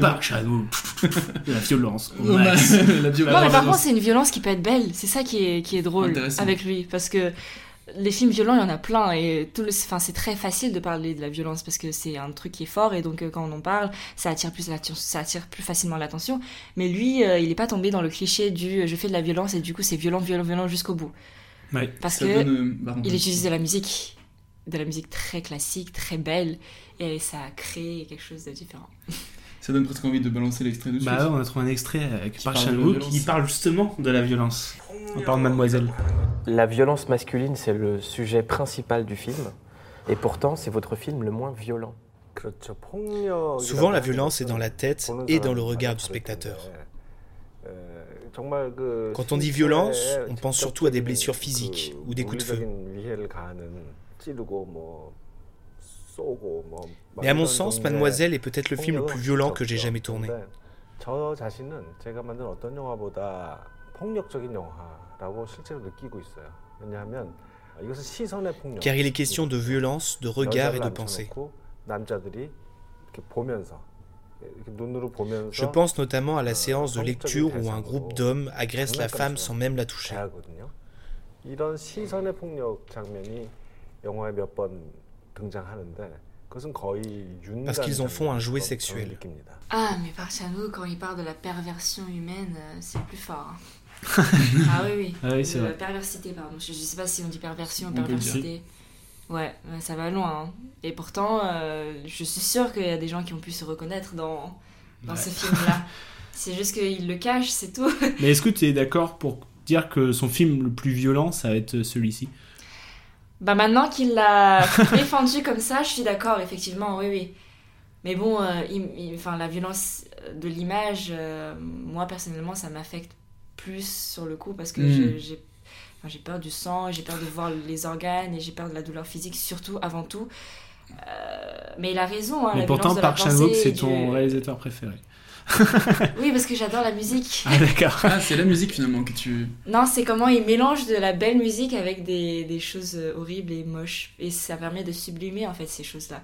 Park Shadow. La violence au max. la violence. Non, mais par contre, c'est une violence qui peut être belle. C'est ça qui est, qui est drôle avec lui. Parce que les films violents, il y en a plein. Et tout le... enfin, c'est très facile de parler de la violence parce que c'est un truc qui est fort. Et donc, euh, quand on en parle, ça attire plus, ça attire plus facilement l'attention. Mais lui, euh, il n'est pas tombé dans le cliché du euh, je fais de la violence et du coup, c'est violent, violent, violent jusqu'au bout. Parce que euh, il utilise de la musique, de la musique très classique, très belle, et ça a créé quelque chose de différent. Ça donne presque envie de balancer l'extrait de. Bah on a trouvé un extrait avec Park Chan-wook qui parle justement de la violence. On parle de Mademoiselle. La violence masculine, c'est le sujet principal du film, et pourtant c'est votre film le moins violent. Souvent, la violence est dans la tête et dans le regard du spectateur. Quand on dit violence, on pense surtout à des blessures physiques ou des coups de feu. Mais à mon sens, Mademoiselle est peut-être le film le plus violent que j'ai jamais tourné. Car il est question de violence, de regard et de pensée. Je pense notamment à la séance de lecture où un groupe d'hommes agresse la femme sans même la toucher. Parce qu'ils en font un jouet sexuel. Ah, mais par nous, quand il parle de la perversion humaine, euh, c'est plus fort. Hein. ah oui, oui. Ah oui la perversité, pardon. Je ne sais pas si on dit perversion ou perversité. Ouais, ça va loin. Hein. Et pourtant, euh, je suis sûre qu'il y a des gens qui ont pu se reconnaître dans, dans ce film-là. c'est juste qu'il le cache, c'est tout. Mais est-ce que tu es d'accord pour dire que son film le plus violent, ça va être celui-ci? Bah maintenant qu'il l'a défendu comme ça, je suis d'accord, effectivement, oui, oui. Mais bon, euh, enfin, la violence de l'image, euh, moi personnellement, ça m'affecte plus sur le coup parce que hmm. j'ai j'ai peur du sang, j'ai peur de voir les organes et j'ai peur de la douleur physique, surtout avant tout. Euh, mais il a raison. Hein, mais pourtant, Park Chan-wook, c'est ton réalisateur préféré. oui, parce que j'adore la musique. Ah, d'accord. Ah, c'est la musique finalement que tu. Non, c'est comment il mélange de la belle musique avec des, des choses horribles et moches. Et ça permet de sublimer en fait ces choses-là.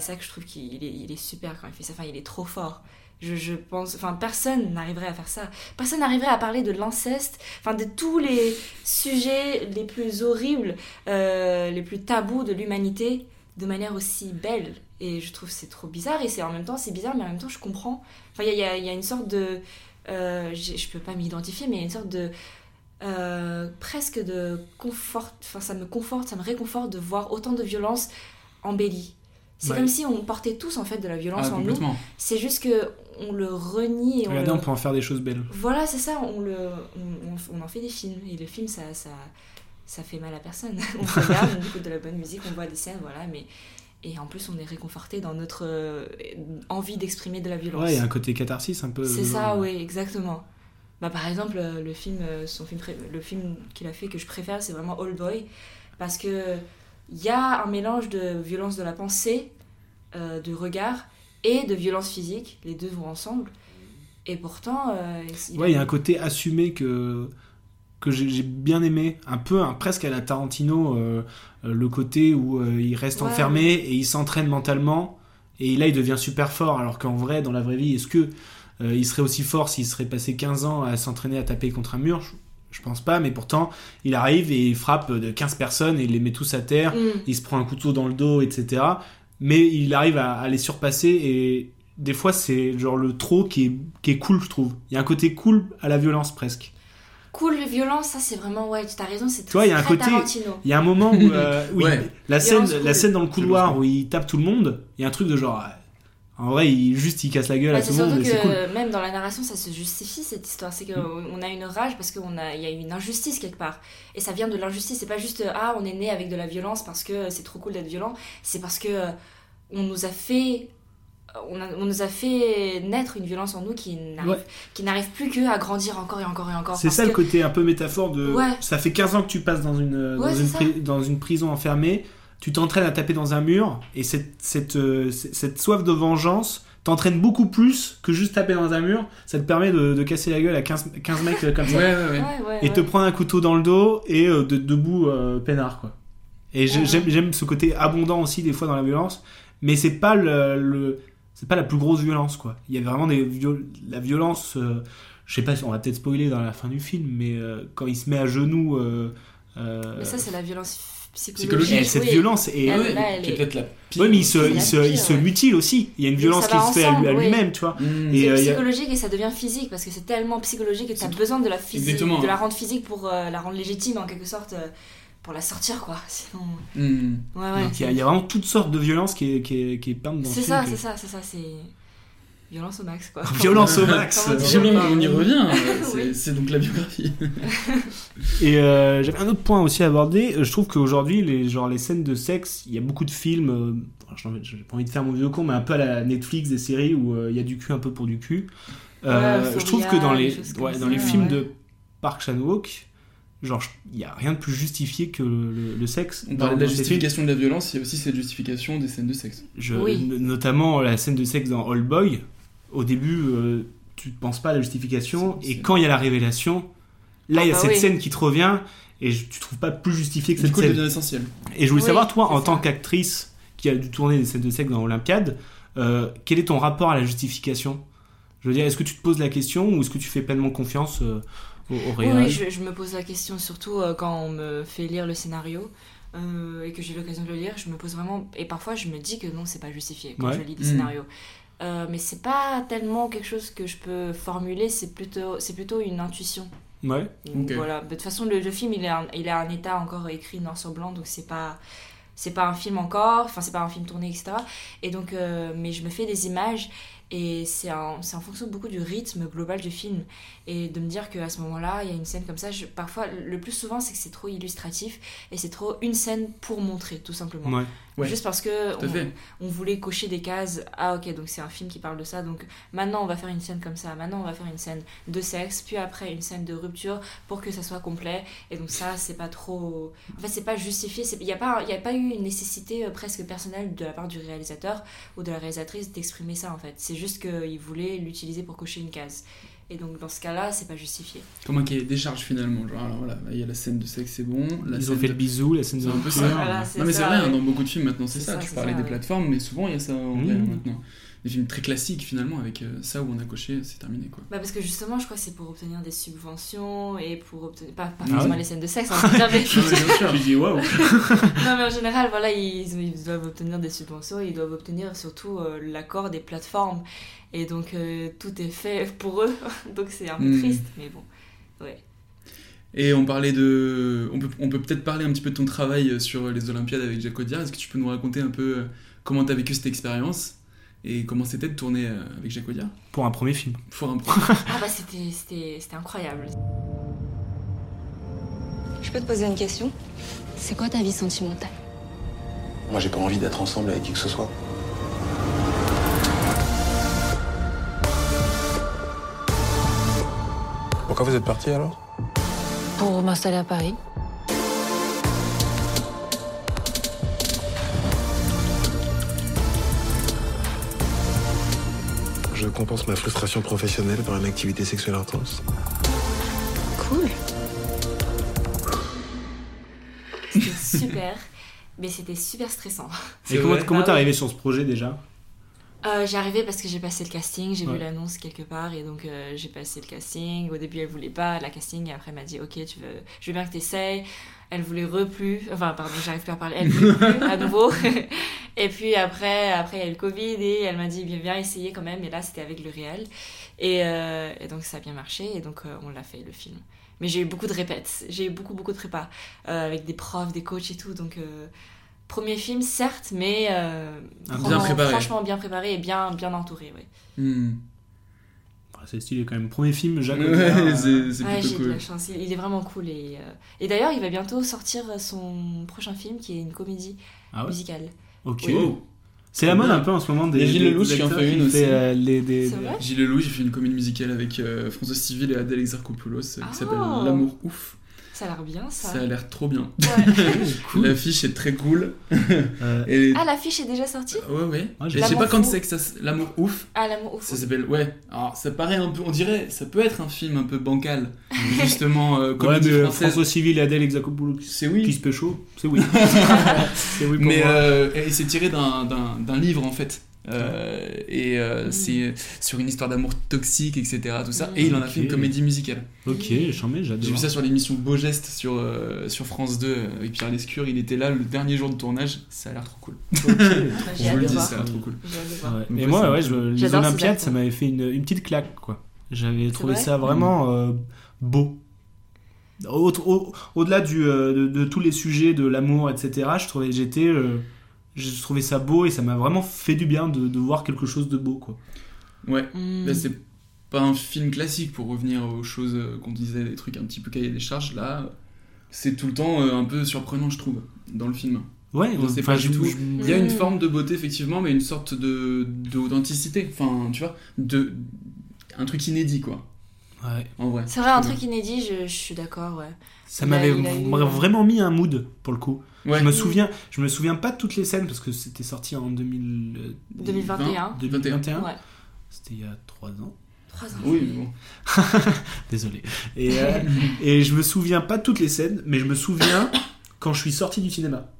C'est ça que je trouve qu'il est, super quand il fait ça. Enfin, il est trop fort. Je, pense, enfin, personne n'arriverait à faire ça. Personne n'arriverait à parler de l'inceste, enfin, de tous les sujets les plus horribles, euh, les plus tabous de l'humanité de manière aussi belle. Et je trouve c'est trop bizarre. Et c'est en même temps, c'est bizarre, mais en même temps, je comprends. Enfin, il y a, y a, une sorte de. Euh, je peux pas m'identifier, mais il y a une sorte de. Euh, presque de confort. Enfin, ça me conforte, ça me réconforte de voir autant de violence embellie. C'est comme si on portait tous en fait de la violence ah, en nous. C'est juste que on le renie. Et on, on peut en faire des choses belles. Voilà, c'est ça. On le, on, en fait des films et le film ça, ça, ça fait mal à personne. on regarde, on écoute de la bonne musique, on voit des scènes, voilà, mais et en plus on est réconforté dans notre euh, envie d'exprimer de la violence. Ouais, il y a un côté catharsis un peu. C'est ça, oui, exactement. Bah, par exemple, euh, le film, euh, son film, le film qu'il a fait que je préfère, c'est vraiment Old Boy, parce que il y a un mélange de violence de la pensée, euh, de regard et de violence physique. Les deux vont ensemble. Et pourtant. Euh, il ouais, il y a un côté assumé que que j'ai bien aimé, un peu presque à la Tarantino, euh, le côté où il reste enfermé et il s'entraîne mentalement et là il devient super fort alors qu'en vrai dans la vraie vie est-ce que euh, il serait aussi fort s'il serait passé 15 ans à s'entraîner à taper contre un mur? Je, pense pas, mais pourtant, il arrive et il frappe de 15 personnes et il les met tous à terre. Mm. Il se prend un couteau dans le dos, etc. Mais il arrive à, à les surpasser et des fois, c'est genre le trop qui est, qui est cool, je trouve. Il y a un côté cool à la violence presque. Cool, violence, ça c'est vraiment, ouais, tu as raison, c'est Tu vois, il y a un très côté. Tarantino. Il y a un moment où. euh, où il- Ouais. la, scène, la scène dans le couloir où il tape tout le monde, il y a un truc de genre. Euh, En vrai, il, juste il casse la gueule Bah, à tout le monde, surtout c'est cool. que même dans la narration, ça se justifie cette histoire. C'est qu'on a une rage parce qu'il a, y a une injustice quelque part. Et ça vient de l'injustice. C'est pas juste ah, on est né avec de la violence parce que c'est trop cool d'être violent. C'est parce que euh, on nous a fait. On, a- on nous a fait naître une violence en nous qui n'arrive Ouais. qui n'arrive plus que à grandir encore et encore et encore. C'est ça le côté un peu métaphore de. Ouais. Ça fait 15 ans que tu passes dans une, euh, Ouais, dans, c'est une ça. pri- dans une prison enfermée, tu t'entraînes à taper dans un mur, et cette, cette, euh, cette, soif de vengeance t'entraîne beaucoup plus que juste taper dans un mur. Ça te permet de, de casser la gueule à 15, 15 mecs euh, comme ça. Ouais, ouais, ouais. Ouais, ouais, et te prendre un couteau dans le dos et euh, de, debout euh, peinard, quoi. Et j'aime j'aime ce côté abondant aussi, des fois, dans la violence, mais c'est pas le. le- c'est pas la plus grosse violence, quoi. Il y a vraiment des viol- la violence. euh, je sais pas si on va peut-être spoiler dans la fin du film, mais euh, quand il se met à genoux. euh, euh, Mais ça, c'est la violence psychologique. Psychologique. Et cette oui. violence est- Elle, ouais, là, est est- peut-être la pire. Ouais, mais il se, C'est il la se, pire, il se ouais. mutile aussi. Il y a une violence qui se fait à lui- à ensemble, lui-même, oui. tu vois. Mm. Et, C'est euh, a- psychologique et ça devient physique parce que c'est tellement psychologique que tu as besoin de la physique, Exactement. de la rendre physique pour euh, la rendre légitime en quelque sorte, euh, pour la sortir quoi. Sinon, Mm. ouais ouais. donc il y, a- il y a vraiment toutes sortes de violences qui est, qui est, qui est peinte dans le C'est film ça, que- c'est ça, c'est ça, c'est violence au max quoi. Violence au max. On y revient. C'est Oui. c'est donc la biographie. Et euh, j'avais un autre point aussi à aborder. Euh, Je trouve qu'aujourd'hui, les, genre, les scènes de sexe, il y a beaucoup de films. euh, j'ai pas envie de faire mon vieux con, mais un peu à la Netflix, des séries où euh, il y a du cul un peu pour du cul. Euh, Ouais, je trouve que dans les, choses comme ouais, dans ça, les films ouais. de Park Chan-wook, genre, il y a rien de plus justifié que le, sexe. Dans- la justification de la violence, il y a aussi cette justification des scènes de sexe. Je- Oui. n- Notamment la scène de sexe dans Old Boy. Au début, euh, tu ne penses pas à la justification. Et quand il y a la révélation, là, il y a Ah bah cette oui. scène qui te revient. Et je- tu trouves pas plus justifié que Du cette coup, elle scène. devient essentielle. Et je voulais Oui, savoir, toi, en ça. tant qu'actrice qui a dû tourner des scènes de sexe dans Olympiade, euh, quel est ton rapport à la justification? Je veux dire, est-ce que tu te poses la question ou est-ce que tu fais pleinement confiance euh, au, au Oui, réel oui, je, je me pose la question surtout euh, quand on me fait lire le scénario euh, et que j'ai l'occasion de le lire. Je me pose vraiment. Et parfois, je me dis que non, c'est pas justifié quand Ouais. je lis des Mm. scénarios. Euh, mais c'est pas tellement quelque chose que je peux formuler, c'est plutôt, c'est plutôt une intuition. Ouais. Donc. Voilà. De toute façon, le, le film, il est, un, il est un état encore écrit noir sur blanc, donc c'est pas. C'est pas un film encore, enfin c'est pas un film tourné, etc. Et donc, euh, mais je me fais des images et c'est en, c'est en fonction beaucoup du rythme global du film. Et de me dire qu'à ce moment-là, il y a une scène comme ça, je, parfois, le plus souvent, c'est que c'est trop illustratif et c'est trop une scène pour montrer, tout simplement. Ouais. Ouais. Juste parce que on, voulait cocher des cases. Ah ok, donc c'est un film qui parle de ça. Donc maintenant on va faire une scène comme ça. Maintenant on va faire une scène de sexe. Puis après une scène de rupture pour que ça soit complet. Et donc ça c'est pas trop. En fait c'est pas justifié. Il n'y a pas il a pas eu une nécessité euh, presque personnelle de la part du réalisateur ou de la réalisatrice d'exprimer ça en fait. C'est juste qu'il voulait l'utiliser pour cocher une case. Et donc dans ce cas-là c'est pas justifié. Comme un cahier des charges finalement. Genre, alors voilà, il y a la scène de sexe, c'est bon. La Ils scène ont fait de- le bisou, la scène de C'est un peu rupture. ça. Voilà, c'est non mais c'est vrai, hein, ouais. dans beaucoup de films maintenant c'est ça. ça, Tu parlais ça, des ouais. plateformes, mais souvent il y a ça en Mmh. vrai maintenant. Des films très classiques finalement avec euh, ça où on a coché, c'est terminé quoi. Bah parce que justement je crois que c'est pour obtenir des subventions et pour obtenir pas, pas Ah forcément ouais les scènes de sexe hein, bien, mais- dis waouh. non mais en général voilà ils, ils doivent obtenir des subventions ils doivent obtenir surtout euh, l'accord des plateformes et donc euh, tout est fait pour eux donc c'est un peu Mm. triste mais bon ouais Et on parlait de. On peut on peut peut-être parler un petit peu de ton travail sur les Olympiades avec Jacques Audiard. Est-ce que tu peux nous raconter un peu comment tu as vécu cette expérience? Et comment c'était de tourner euh, avec Jacques Audiard Pour un premier film. Pour un ah bah c'était c'était c'était incroyable Je peux te poser une question? C'est quoi ta vie sentimentale? Moi, j'ai pas envie d'être ensemble avec qui que ce soit. Pourquoi vous êtes parti alors? Pour m'installer à Paris. Je compense ma frustration professionnelle par une activité sexuelle intense. Cool. c'était super mais c'était super stressant Et comment vrai comment Ah t'es ouais. arrivé sur ce projet déjà? Euh, J'y arrivais parce que j'ai passé le casting, j'ai Ouais. vu l'annonce quelque part et donc euh, j'ai passé le casting. Au début, elle voulait pas la casting et après elle m'a dit Ok, tu veux, je veux bien que tu essayes. Elle voulait re plus, enfin, pardon, j'arrive plus à parler, elle voulait plus à nouveau. Et puis après, après, il y a eu le Covid et elle m'a dit Viens, viens essayer quand même. Et là, c'était avec le réel. Et, euh, et donc ça a bien marché et donc euh, on l'a fait le film. Mais j'ai eu beaucoup de répètes, j'ai eu beaucoup, beaucoup de prépa euh, avec des profs, des coachs et tout. Donc. euh, Premier film, certes, mais euh, Ah, bien vraiment, préparé. franchement bien préparé et bien, bien entouré. Ouais. Hmm. Ah, C'est stylé quand même. Premier film, Jacques Ouais, c'est c'est Ouais, plutôt j'ai de cool. la chance. Il, il est vraiment cool. Et, euh, et d'ailleurs, il va bientôt sortir son prochain film qui est une comédie Ah ouais? musicale. Ok. Oui. C'est la mode un peu en ce moment des. Gilles Lelouch qui en fait une aussi. euh, les, des, C'est des- vrai Gilles Lelouch, j'ai fait une comédie musicale avec euh, François Civil et Adèle Exarchopoulos euh, Ah. qui s'appelle L'amour ouf. Ça a l'air bien, ça. Ça a l'air trop bien. Ouais. L'affiche est très cool. Euh, Et- Ah, l'affiche est déjà sortie? Ouais, ouais. Ah, je sais pas L'amour quand c'est que ça. L'amour ouf. Ah, l'amour ouf. Ça s'appelle. Ouais. Alors, ça paraît un peu. On dirait. Ça peut être un film un peu bancal. Justement, euh, Ouais, comédie mais euh. François Civil et Adèle Exarchopoulos C'est oui. qui se pécho, c'est oui. c'est oui pour Mais moi. euh, et c'est tiré d'un- d'un d'un livre en fait. Euh, et euh, Mm. c'est sur une histoire d'amour toxique, etc. Tout ça. Mm. Et il en a fait une comédie musicale. Ok, j'en mets, j'adore. J'ai vu ça sur l'émission Beau Geste sur, euh, sur France 2 euh, avec Pierre Lescure. Il était là le dernier jour de tournage. Ça a l'air trop cool. J'ai Je vous le dis, ça a l'air trop cool. Ouais. Et ouais, moi, ouais, je- les Olympiades, ça m'avait fait une, une petite claque, quoi. J'avais trouvé vrai ça vraiment euh, beau. Au- au- Au-delà du, euh, de, de tous les sujets de l'amour, etc., je trouvais, j'étais, euh, j'ai trouvé ça beau et ça m'a vraiment fait du bien de, de voir quelque chose de beau, quoi. Ouais. Mm. Là, c'est pas un film classique pour revenir aux choses euh, qu'on disait, des trucs un petit peu cahier des charges. Là, c'est tout le temps euh, un peu surprenant, je trouve, dans le film. Ouais, sais enfin, pas du tout. Il y a une Mm. forme de beauté, effectivement, mais une sorte de d'authenticité. Enfin, tu vois, de un truc inédit, quoi. ouais. En vrai. C'est vrai, un truc inédit, je, je suis d'accord, ouais. Ça m'avait vraiment mis un mood pour le coup. Ouais. Je me souviens, je me souviens pas de toutes les scènes parce que c'était sorti en 2000, euh, 2021. 2021. Ouais. C'était il y a 3 ans. Trois ans. Oui, mais bon. Désolé. Et, euh, et je me souviens pas de toutes les scènes, mais je me souviens quand je suis sorti du cinéma.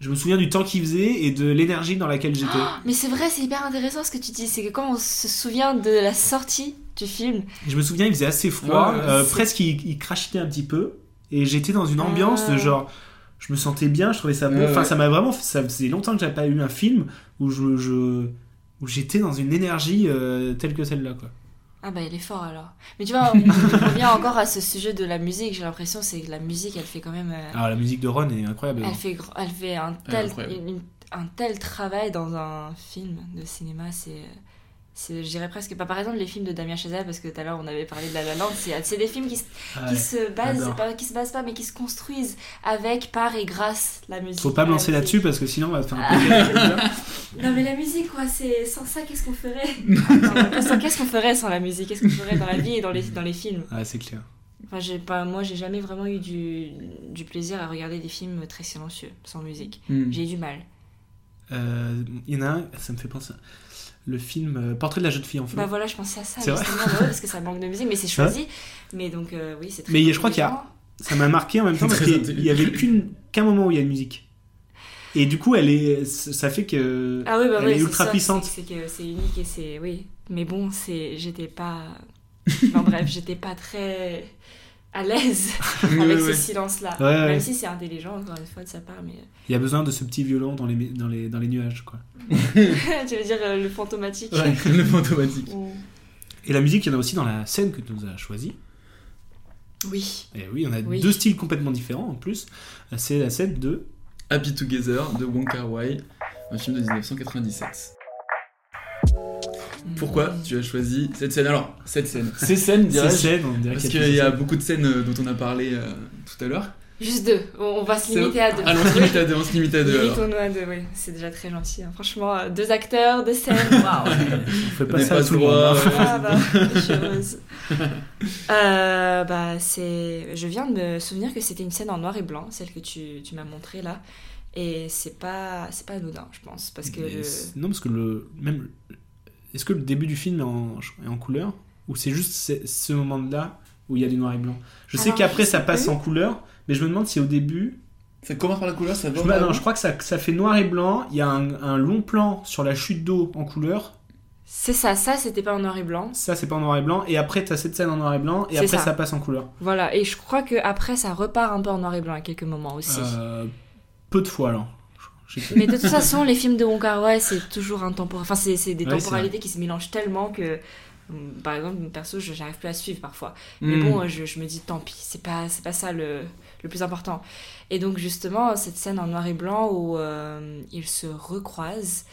Je me souviens du temps qu'il faisait et de l'énergie dans laquelle j'étais. Mais c'est vrai, c'est hyper intéressant ce que tu dis. C'est que quand on se souvient de la sortie du film, Je me souviens, il faisait assez froid, Ouais, euh, presque il, il crachetait un petit peu. Et j'étais dans une ambiance de Ah. genre. Je me sentais bien, je trouvais ça beau. Ouais, enfin, ouais. ça m'a vraiment. Ça faisait longtemps que j'avais pas eu un film où je. je- où j'étais dans une énergie euh, telle que celle-là, quoi. ah bah il est fort alors. Mais tu vois, on, on revient encore à ce sujet de la musique. J'ai l'impression c'est que la musique, elle fait quand même. euh, Alors, la musique de Ron est incroyable. elle fait, elle fait un tel, une- un tel travail dans un film de cinéma. C'est, c'est, je dirais presque pas. Par exemple, les films de Damien Chazelle, parce que tout à l'heure on avait parlé de La La Land, c'est, des films qui, se- Ouais, qui se basent, pas, qui se basent pas, mais qui se construisent avec, par et grâce la musique. Faut pas me La lancer là-dessus parce que sinon on va faire un peu. Non mais la musique quoi, c'est sans ça qu'est-ce qu'on ferait? Qu'est-ce qu'on ferait sans la musique? Qu'est-ce qu'on ferait dans la vie et dans les, dans les films? Ah, c'est clair. Enfin, j'ai pas, moi j'ai jamais vraiment eu du, du plaisir à regarder des films très silencieux, sans musique. Hmm. J'ai eu du mal. Euh, Il y en a un, ça me fait penser. Le film euh, Portrait de la jeune fille en feu. Bah voilà, je pensais à ça C'est vrai bah parce que ça manque de musique, mais c'est choisi. Mais donc euh, oui, c'est très Mais je crois qu'il y a-. Ça m'a marqué en même temps parce qu'il intelligent. y avait qu'un moment où il y a une musique. Et du coup, elle est, ça fait que Ah oui, bah elle oui, est c'est ultra ça, puissante. C'est c'est que c'est unique et c'est oui. Mais bon, c'est j'étais pas. Enfin bref, j'étais pas très à l'aise avec ce silence-là. Ouais, ouais. Même si c'est intelligent encore une fois de sa part, mais Il y a besoin de ce petit violon dans les, dans les, dans les nuages. Quoi. tu veux dire euh, le fantomatique. Ouais. le fantomatique. Ou- Et la musique, il y en a aussi dans la scène que tu nous as choisie. Oui. Et oui, on a Oui. deux styles complètement différents en plus. C'est la scène de. Happy Together de Wong Kar Wai, un film de 1997. Pourquoi tu as choisi cette scène? Alors, cette scène. Ces scènes, Ces dirais-je. scènes, on dirait Parce qu'il y a beaucoup de scènes euh, dont on a parlé euh, tout à l'heure. Juste deux. On, va se limiter à deux. Allons, on se limite à deux, on se limite à deux. Limitons-nous à deux, oui. C'est déjà très gentil. hein. Franchement, euh, deux acteurs, deux scènes. Waouh. On fait pas ça pas à tout le monde. hein. Ah bah, je suis heureuse. Euh, bah, c'est... Je viens de me souvenir que c'était une scène en noir et blanc, celle que tu, tu m'as montrée là. Et c'est pas, c'est pas anodin, je pense. Parce que. Le- Non, parce que le. Même. Est-ce que le début du film est en, est en couleur Ou c'est juste ce- ce moment-là où il y a du noir et blanc Je sais Alors, qu'après je ça passe plus. en couleur, mais je me demande si au début. Ça commence par la couleur, ça va Je, bah, non, je crois que ça, ça fait noir et blanc. Il y a un, un long plan sur la chute d'eau en couleur. C'est ça, ça c'était pas en noir et blanc. Ça c'est pas en noir et blanc. Et après t'as cette scène en noir et blanc et C'est après ça. ça. passe en couleur. Voilà, et je crois que après ça repart un peu en noir et blanc à quelques moments aussi. Euh, peu de fois alors. Mais de toute façon, les films de Wong Kar Wai, c'est toujours un temporel. Enfin, c'est c'est des Ouais, c'est temporalités qui se mélangent tellement que, hum, par exemple, perso, je j'arrive plus à suivre parfois. Mais Mm. bon, je, je me dis, tant pis, c'est pas, c'est pas ça le, le plus important. Et donc, justement, cette scène en noir et blanc où euh, ils se recroisent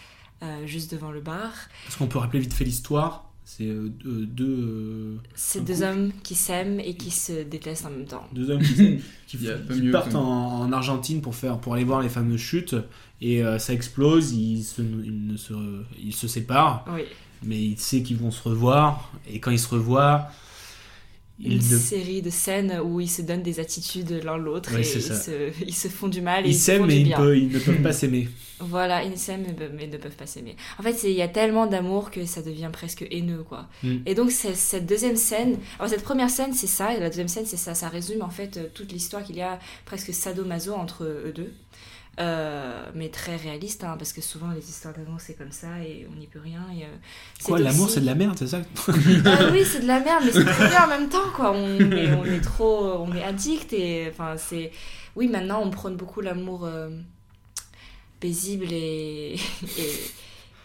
euh, juste devant le bar, Parce qu'on peut rappeler vite fait l'histoire. C'est euh, deux. euh, c'est deux couple. hommes qui s'aiment et qui se détestent en même temps. Deux hommes qui, qui- partent en, en Argentine pour, faire, pour aller voir les fameuses chutes et euh, ça explose, ils se, ils ne se, ils se séparent, Oui. mais ils savent qu'ils vont se revoir et quand ils se revoient, Une ils, ne- série de scènes où ils se donnent des attitudes l'un l'autre Ouais, et ils se, ils se font du mal et ils s'aiment mais ils, bien. peuvent- ils ne peuvent pas s'aimer. Voilà, ils s'aiment mais, ne peuvent pas s'aimer. En fait, il y a tellement d'amour que ça devient presque haineux, quoi. Mm. Et donc, cette deuxième scène, alors cette première scène, c'est ça, et la deuxième scène, c'est ça. Ça résume en fait euh, toute l'histoire qu'il y a presque sadomaso entre eux deux. Euh, mais très réaliste, hein, parce que souvent les histoires d'amour c'est comme ça et on n'y peut rien. Et, euh, Quoi, l'amour c'est de la merde, c'est ça Ah oui, c'est de la merde, mais c'est trop bien en même temps, quoi. On est, on est trop, on est addict et enfin c'est, oui, maintenant on prône beaucoup l'amour euh, paisible et, et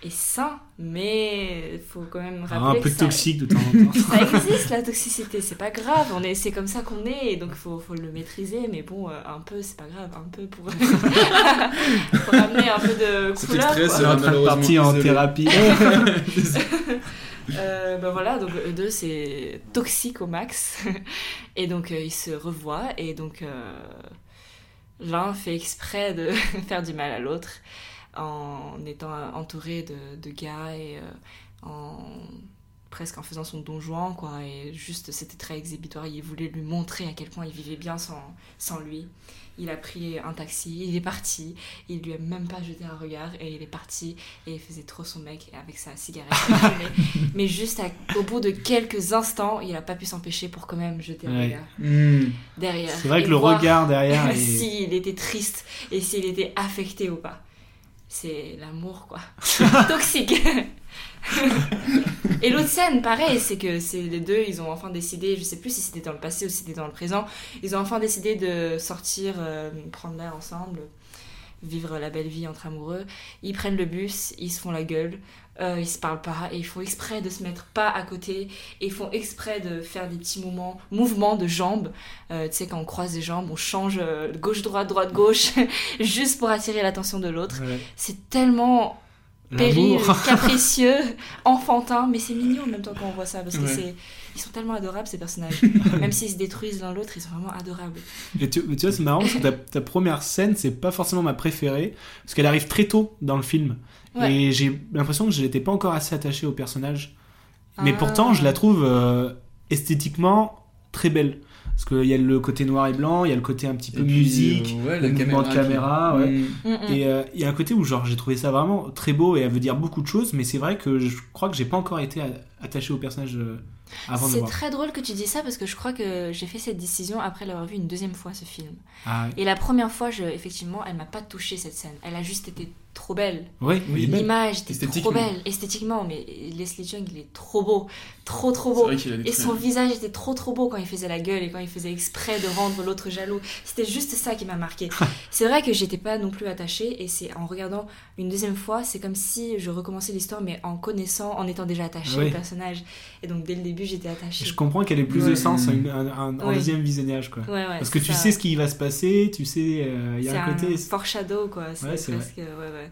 et sain, mais faut quand même Ah, rappeler Un peu que ça, toxique de temps en temps. ça existe la toxicité, c'est pas grave, on est, c'est comme ça qu'on est, donc faut, faut le maîtriser, mais bon, euh, un peu, c'est pas grave, un peu pour, pour amener un peu de couleur. quoi. On est en train de partir en thérapie. Euh, ben voilà, donc eux deux c'est toxique au max. et donc euh, ils se revoient et donc euh, l'un fait exprès de faire du mal à l'autre en étant entouré de, de gars et euh, en presque en faisant son don Juan quoi. Et juste c'était très exhibitoire. Il voulait lui montrer à quel point il vivait bien sans, sans lui. Il a pris un taxi il est parti. Il lui a même pas jeté un regard et il est parti et il faisait trop son mec avec sa cigarette. Mais juste à- au bout de quelques instants il a pas pu s'empêcher pour quand même jeter un Ouais. regard Hmm. derrière C'est vrai que le voir regard derrière est- s'il était triste et s'il était affecté ou pas c'est l'amour quoi. Toxique. Et l'autre scène pareil c'est que c'est les deux ils ont enfin décidé je sais plus si c'était dans le passé ou si c'était dans le présent ils ont enfin décidé de sortir euh, prendre l'air ensemble vivre la belle vie entre amoureux. Ils prennent le bus ils se font la gueule euh, ils se parlent pas et ils font exprès de se mettre pas à côté et ils font exprès de faire des petits mouvements mouvements de jambes Euh, tu sais quand on croise les jambes on change euh, gauche droite droite gauche juste pour attirer l'attention de l'autre Ouais. c'est tellement péril capricieux enfantin mais c'est mignon en même temps quand on voit ça parce que Ouais. c'est ils sont tellement adorables ces personnages même s'ils se détruisent l'un l'autre ils sont vraiment adorables Et tu, tu vois, c'est marrant parce que ta, ta première scène, c'est pas forcément ma préférée, parce qu'elle arrive très tôt dans le film. Ouais. Et j'ai l'impression que je n'étais pas encore assez attaché au personnage. Mais Ah. pourtant, je la trouve euh, esthétiquement très belle. Parce qu'il y a le côté noir et blanc, il y a le côté un petit peu puis, musique, euh, ouais, le mouvement de caméra qui- caméra. ouais. Mm. Mm, mm. Et euh, il y a un côté où genre j'ai trouvé ça vraiment très beau et elle veut dire beaucoup de choses, mais c'est vrai que je crois que j'ai pas encore été a- attaché au personnage euh, avant de C'est voir. très drôle que tu dis ça parce que je crois que j'ai fait cette décision après l'avoir vu une deuxième fois ce film. Ah ouais. Et la première fois, je, effectivement, elle m'a pas touché cette scène. Elle a juste été trop belle. Oui, oui, belle. L'image était trop belle, esthétiquement, mais Leslie Chung, il est trop beau, trop trop C'est beau. vrai qu'il a des Et son visage était trop trop beau quand il faisait la gueule et quand il faisait exprès de rendre l'autre jaloux. C'était juste ça qui m'a marqué. c'est vrai que j'étais pas non plus attachée et c'est en regardant une deuxième fois, c'est comme si je recommençais l'histoire mais en connaissant, en étant déjà attachée Oui. au personnage. Et donc dès le début, j'étais attachée. Je comprends qu'elle ait plus Ouais. de sens en, un, un- en Ouais. deuxième visionnage quoi. Ouais, Parce que c'est tu ça. sais ce qui va se passer, tu sais, euh, il y C'est a un côté. foreshadow quoi. C'est Ouais, c'est vrai. presque. Ouais, ouais. C'est-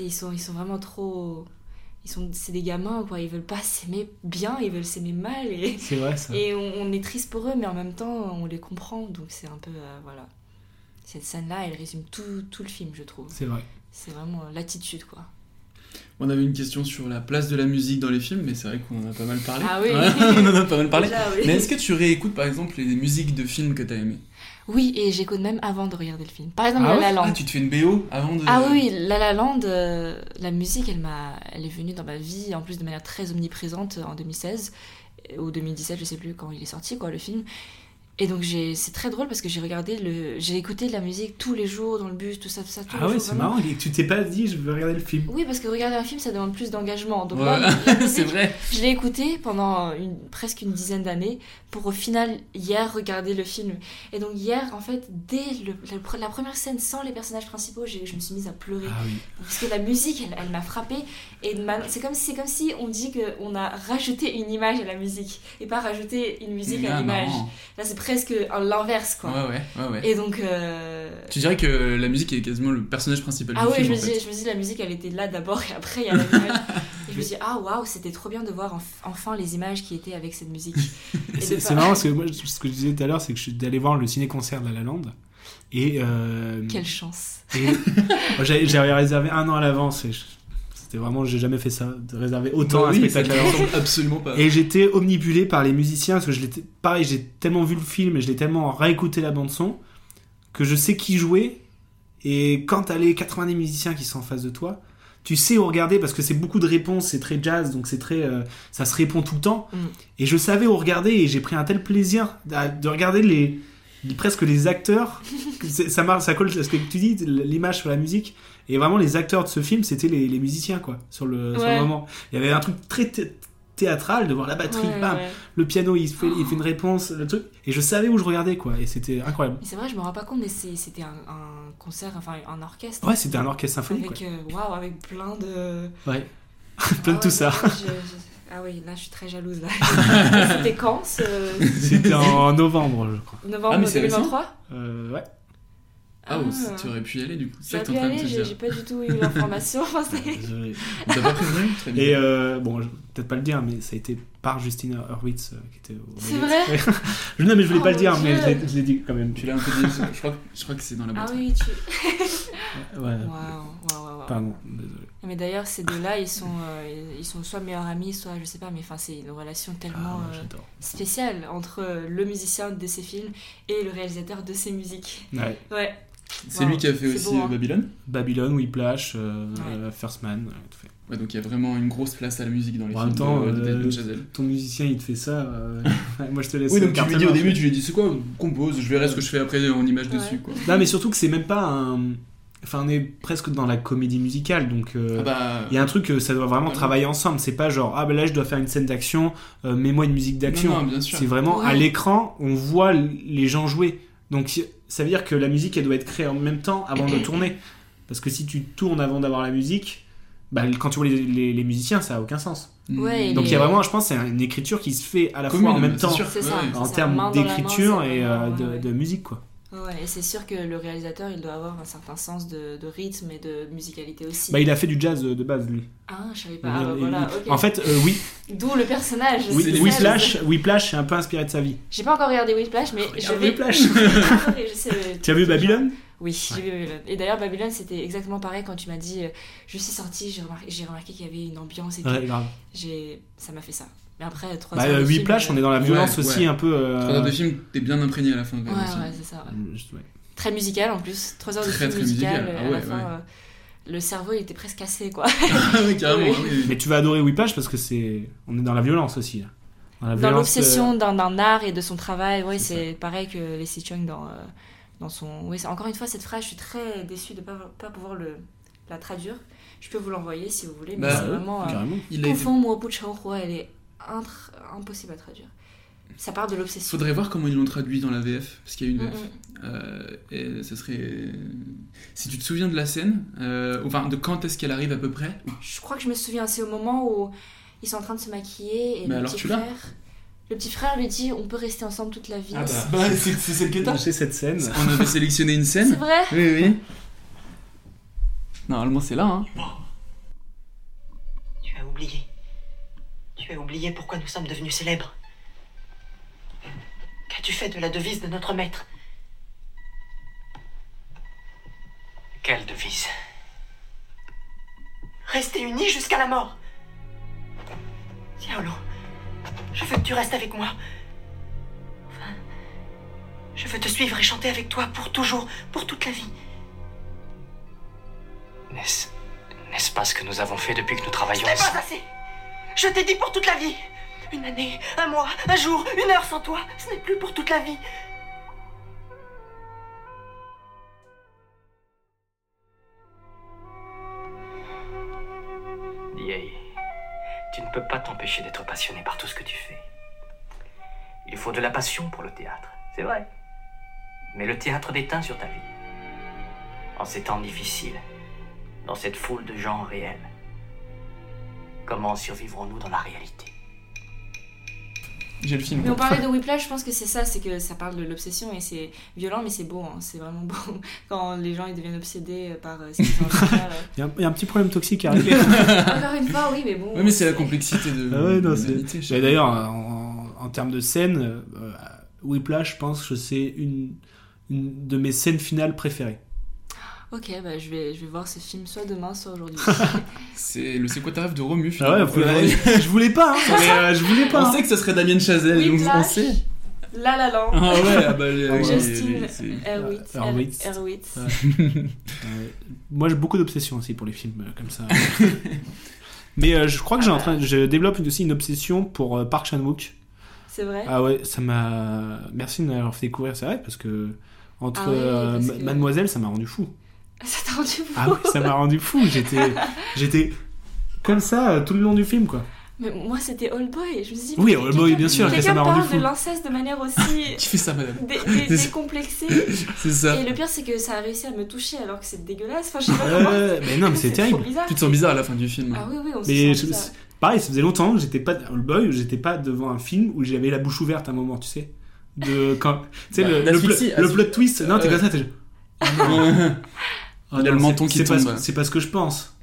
Ils, sont, ils sont vraiment trop. Ils sont, c'est des gamins quoi. Ils veulent pas s'aimer bien, ils veulent s'aimer mal. Et, C'est vrai, ça. Et on, on est triste pour eux, mais en même temps, on les comprend. Donc c'est un peu. euh, voilà. Cette scène-là, elle résume tout, tout le film, je trouve. C'est vrai. C'est vraiment euh, l'attitude quoi. On avait une question sur la place de la musique dans les films, mais c'est vrai qu'on en a pas mal parlé. Ah oui. On en a pas mal parlé. Déjà, oui. Mais est-ce que tu réécoutes par exemple les musiques de films que t'as aimés Oui, et j'écoute même avant de regarder le film. Par exemple, ah La ouais La Land. Ah, tu te fais une BO avant de. Ah oui, La La Land, euh, la musique, elle m'a, elle est venue dans ma vie, en plus de manière très omniprésente en 2016 euh, ou 2017, je sais plus quand il est sorti, quoi, le film. Et donc j'ai, c'est très drôle parce que j'ai regardé le, j'ai écouté de la musique tous les jours dans le bus, tout ça, tout ça. Tous Ah ouais, c'est marrant. Tu t'es pas dit, je veux regarder le film. Oui, parce que regarder un film, ça demande plus d'engagement. Donc Ouais, c'est vrai. Je l'ai écouté pendant une, presque une dizaine d'années pour au final, hier, regarder le film. Et donc hier, en fait, dès le- la, la première scène sans les personnages principaux, j'ai- je me suis mise à pleurer. Ah oui. Parce que la musique, elle, elle m'a frappée. Et c'est comme, c'est comme si on dit qu'on a rajouté une image à la musique et pas rajouté une musique à Ah, l'image. Là, c'est presque l'inverse, quoi. Ouais, ouais, ouais, ouais. Et donc. euh, Tu dirais que la musique est quasiment le personnage principal ah du ouais, film. je me, en fait. dis, je me dis, la musique, elle était là d'abord et après, il y a l'image. et je me dis, ah waouh, c'était trop bien de voir enf- enfin les images qui étaient avec cette musique. C'est pas- c'est marrant parce que moi, ce que je disais tout à l'heure, c'est que je suis allé voir le ciné-concert de La La Land. Et. euh, Quelle chance. Et j'avais j'avais réservé un an à l'avance. et je- C'était vraiment, j'ai jamais fait ça, de réserver autant Bah un oui, spectacle à absolument pas. Et j'étais omnibulé par les musiciens parce que je l'étais, pareil, j'ai tellement vu le film et je l'ai tellement réécouté la bande son que je sais qui jouait. Et quand t'as les 90 musiciens qui sont en face de toi, tu sais où regarder parce que c'est beaucoup de réponses, c'est très jazz, donc c'est très, euh, ça se répond tout le temps. Mm. Et je savais où regarder et j'ai pris un tel plaisir à- de regarder les, les- presque les acteurs. ça marche, ça colle à ce que tu dis, l'image sur la musique. Et vraiment les acteurs de ce film, c'était les, les musiciens quoi, sur le, sur le Ouais. moment. Il y avait un truc très thé- théâtral de voir la batterie, Ouais, bam, ouais. le piano il fait, il fait une réponse, le truc. Et je savais où je regardais quoi, et c'était incroyable. C'est vrai, je me rends pas compte, mais c'était un, un concert, enfin un orchestre. Ouais, c'était un orchestre symphonique, Avec, euh, waouh, avec plein de. Ouais. Plein de Ah tout ouais, ça. non, je- je- Ah oui, là je suis très jalouse là. c'était quand ce... C'était en novembre, je crois. Novembre Ah, mais c'est 2023 Euh, ouais. Ah, Ah. oh, ça- tu aurais pu y aller du coup. J'aurais pu de aller, j'ai dire. pas du tout eu l'information. c'est- Désolé. T'as pas prévenu Très bien. Et euh, bon, je vais peut-être pas le dire, mais ça a été par Justine Hurwitz euh, qui était au. C'est vrai. Je- Non, mais je voulais Oh pas le dire, mon mais je l'ai- dit quand même. Tu l'as un peu dit, je crois, que- je crois que c'est dans la Ah boîte. oui, tu. Ouais. Waouh, waouh, waouh. Pardon, désolé. Mais d'ailleurs, ces deux-là, ils sont, euh, ils sont soit meilleurs amis, soit je sais pas, mais enfin, c'est une relation tellement Ah, euh, spéciale entre le musicien de ses films et le réalisateur de ses musiques. Ouais. Ouais. C'est Wow, lui qui a fait aussi beau, hein. Babylone Babylone, Whiplash, euh, euh, First Man, tout fait. Ouais, donc il y a vraiment une grosse place à la musique dans les En films même temps, de, de euh, Damien Chazelle. ton musicien il te fait ça, euh, moi je te laisse. Oui, donc tu lui dis au début, tu lui dis c'est quoi Compose, je verrai ce que je fais après en image dessus. Quoi. Non, mais surtout que c'est même pas un. Enfin, on est presque dans la comédie musicale, donc euh, Ah bah, il y a un truc que ça doit vraiment bah, travailler ensemble. C'est pas genre ah ben là je dois faire une scène d'action, euh, mets-moi une musique d'action. Non, non, bien sûr. C'est vraiment à l'écran, on voit les gens jouer. Donc ça veut dire que la musique elle doit être créée en même temps avant de tourner. Parce que si tu tournes avant d'avoir la musique, bah, quand tu vois les, les- les musiciens, ça a aucun sens. Ouais, Donc les- il y a vraiment, je pense, c'est une écriture qui se fait à la Commune, fois en même temps sûr. C'est ça, Ouais. c'est en termes d'écriture et euh, de musique quoi. Ouais, et c'est sûr que le réalisateur, il doit avoir un certain sens de, de rythme et de musicalité aussi. Bah il a fait du jazz euh, de base lui. Ah, je savais pas. Ah, bah, Il- voilà. En fait, euh, oui, D'où le personnage. oui Whiplash. Whiplash c'est un peu inspiré de sa vie. J'ai pas encore regardé Whiplash, mais je vais. Whiplash. Ah ouais, je sais. Tu as vu Babylone Oui, j'ai vu Babylone. Et d'ailleurs, Babylone, c'était exactement pareil quand tu m'as dit euh, je suis sortie, j'ai remarqué, qu'il y avait une ambiance et Ouais, tout. grave. J'ai, ça m'a fait ça. Mais après, trois Bah, heures euh, de film, Whiplash, euh, on est dans la violence Ouais, aussi ouais. un peu. euh, Trois heures de film, t'es bien imprégné à la fin. quand Ouais, aussi. ouais, c'est ça. ouais. juste, ouais. Très musical en plus. Trois heures de Très, film très musical. musical. et Ah à la ouais, fin, ouais. euh, le cerveau, il était presque cassé, quoi. Ah oui, carrément. Oui. oui, oui. Mais tu vas adorer Whiplash parce que c'est, on est dans la violence aussi. Là. Dans, la dans violence, l'obsession euh, d'un, art et de son travail, ouais, C'est pareil que les Chung dans, euh, dans son. Oui, c'est- encore une fois, cette phrase, je suis très déçue de ne pas, pas pouvoir le, la traduire. Je peux vous l'envoyer si vous voulez, mais Bah, c'est vraiment. euh, carrément. Il Confond moi elle est impossible à traduire. Ça part de l'obsession. Faudrait voir comment ils l'ont traduit dans la VF, parce qu'il y a une Mm, VF. mm. Euh, et ce serait. Si tu te souviens de la scène, euh, enfin de quand est-ce qu'elle arrive à peu près, Je crois que je me souviens, c'est au moment où ils sont en train de se maquiller et Mais le alors petit tu frère. Le petit frère lui dit on peut rester ensemble toute la vie. bah, c'est c'est celle que t'as cette scène. On avait sélectionné une scène. C'est vrai Oui, oui. Normalement, c'est là, hein. Tu as oublié. Tu as oublié pourquoi nous sommes devenus célèbres. Qu'as-tu fait de la devise de notre maître? Quelle devise? Rester unis jusqu'à la mort. Diablo, je veux que tu restes avec moi. Enfin, je veux te suivre et chanter avec toi pour toujours, pour toute la vie. N'est-ce n'est-ce pas ce que nous avons fait depuis que nous Ce travaillons n'est pas assez. Je t'ai dit pour toute la vie. Une année, un mois, un jour, une heure sans toi, ce n'est plus pour toute la vie. Yei, tu ne peux pas t'empêcher d'être passionné par tout ce que tu fais. Il faut de la passion pour le théâtre, c'est vrai. Mais le théâtre déteint sur ta vie. En ces temps difficiles, dans cette foule de gens réels, comment survivrons-nous dans la réalité? J'ai le film. Mais on parlait de Whiplash, je pense que c'est ça, c'est que ça parle de l'obsession et c'est violent, mais c'est beau, hein, c'est vraiment beau. Quand les gens ils deviennent obsédés par euh, ce qu'ils euh. Il y, a un- il y a un petit problème toxique à régler. Encore une fois, oui, mais bon. Ouais, mais c'est la complexité de. Ah ouais, non, c'est-. D'ailleurs, en, en termes de scène, euh, Whiplash, je pense que c'est une, une de mes scènes finales préférées. Ok, bah, je, vais, je vais voir ce film soit demain, soit aujourd'hui. C'est le C'est quoi ta rêve de Romu Ah ouais, finalement. vous l'avez- je voulais pas, hein, mais, euh, je voulais pas, On hein. sait que ce serait Damien Chazelle, donc on Whiplash, sait. La La Land. Ah ouais, ah bah, les- Justin les- c'est-. Ouais. Ouais. Moi, j'ai beaucoup d'obsessions aussi pour les films euh, comme ça. Mais euh, je crois que j'ai en train, je développe aussi une obsession pour euh, Park Chan Wook. C'est vrai? Ah ouais, ça m'a. Merci de m'avoir fait découvrir, c'est vrai, parce que entre Ah oui, euh, parce Ma- que- Mademoiselle, ça m'a rendu fou. Ça t'a rendu fou. Ah oui, ça m'a rendu fou. J'étais, j'étais comme ça euh, tout le long du film, quoi. Mais moi, c'était Old Boy. Je me suis dit, Oui, mais Old Boy, quelqu'un- bien sûr, Quelqu'un m'a rendu parle fou. de l'inceste de manière aussi. Qui fait ça, madame décomplexée. C'est ça. Et le pire, c'est que ça a réussi à me toucher alors que c'est dégueulasse. Enfin, je sais pas comment. mais non, mais c'est terrible. Tu te sens bizarre à la fin du film. Ah oui, oui, on se Mais sent je- bizarre. pareil, ça faisait longtemps que j'étais pas Old Boy, j'étais pas devant un film où j'avais la bouche ouverte à un moment, tu sais. De quand, tu sais Bah, le, le, le plot twist. Non, t'es comme ça, t'es. Oh non. Il a non, le menton c'est- qui pas ce- tombe. C'est pas ce que je pense.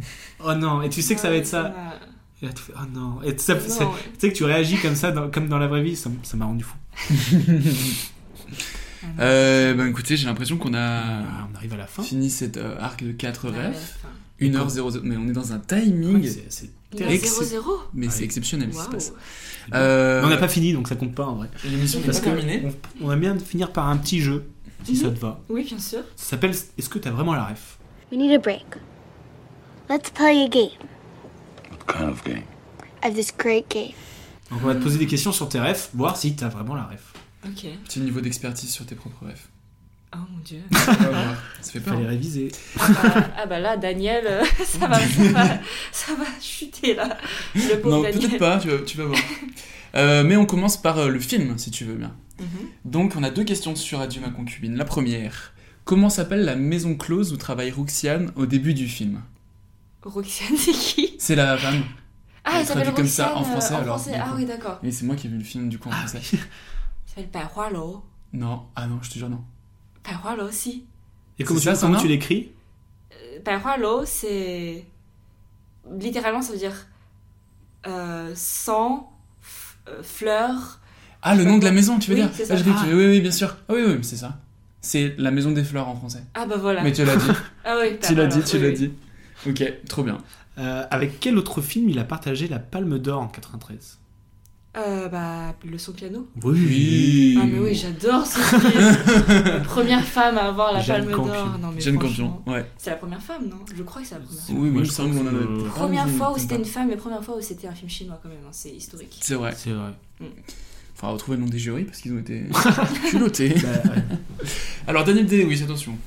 Oh non, et tu sais que ça va être ça. Ah, Et là, tu fais, oh non. Et ça, Non, ça- ouais. tu sais que tu réagis comme ça, dans- comme dans la vraie vie, ça, m'a rendu fou. Euh, ben écoutez, j'ai l'impression qu'on a on arrive à la fin. fini cet euh, arc de 4 Ouais, rêves. fin. 1h00, mais on est dans un timing. Ouais, c'est- a 0-0. Mais c'est exceptionnel ce qui se passe. Euh, on n'a pas fini, donc ça compte pas en vrai. L'émission n'est pas terminée. on, on aime bien finir par un petit jeu, si ça te va. Oui, bien sûr. Ça s'appelle Est-ce que t'as vraiment la ref? We need a break. Let's play a game. What kind of game? I have this great game. Donc on va te poser des questions sur tes refs, voir si t'as vraiment la ref. Ok. Petit niveau d'expertise sur tes propres rêves. Oh mon dieu. On va voir. Ça fait peur. Fallait hein. réviser. Ah bah, ah bah là, Daniel, euh, ça, va, ça, va, ça va chuter là. Le pauvre Non, Daniel. peut-être pas, tu vas, tu vas voir. Euh, mais on commence par euh, le film, si tu veux bien. Mhm. Donc, on a deux questions sur Adieu ma concubine. La première, comment s'appelle la maison close où travaille Roxiane au début du film? Roxane, c'est qui? C'est la femme. Ah, elle s'appelle traduit comme ça en Roxane, euh, français en alors. français. Ah oui, d'accord. Et c'est moi qui ai vu le film du coup en français. Elle s'appelle Paihualo. Non, ah non, je te jure non. Paihualo aussi. Et comment, C'est tu, ça, comment tu l'écris? Euh, Paihualo, c'est. Littéralement, ça veut dire. Euh, sang, f- euh, fleurs. Ah, le nom de la maison, tu veux Oui, dire c'est Ah, que tu- Ah. Oui, oui, bien sûr. Ah oui, oui, c'est ça. C'est la maison des fleurs en français. Ah bah voilà. Mais tu l'as dit. Ah oui, tu l'as dit, tu oui, l'as dit. Ok, trop bien. Euh, Avec quel autre film il a partagé la Palme d'Or en 93 Euh, bah, le son piano. Oui. Ah mais oui, j'adore ce film. Première femme à avoir la Jeanne palme Campion. d'or. Non mais Jeanne Campion, ouais. C'est la première femme, non? Je crois que c'est la première femme. Oui, oui, Moi, il je me semble qu'on en a. Première je- fois où je- c'était une femme et première fois où c'était un film chinois quand même, hein, c'est historique. C'est vrai. C'est vrai. Faudra retrouver le nom des jurys parce qu'ils ont été culottés. Bah. Alors, Daniel Day-Lewis, attention.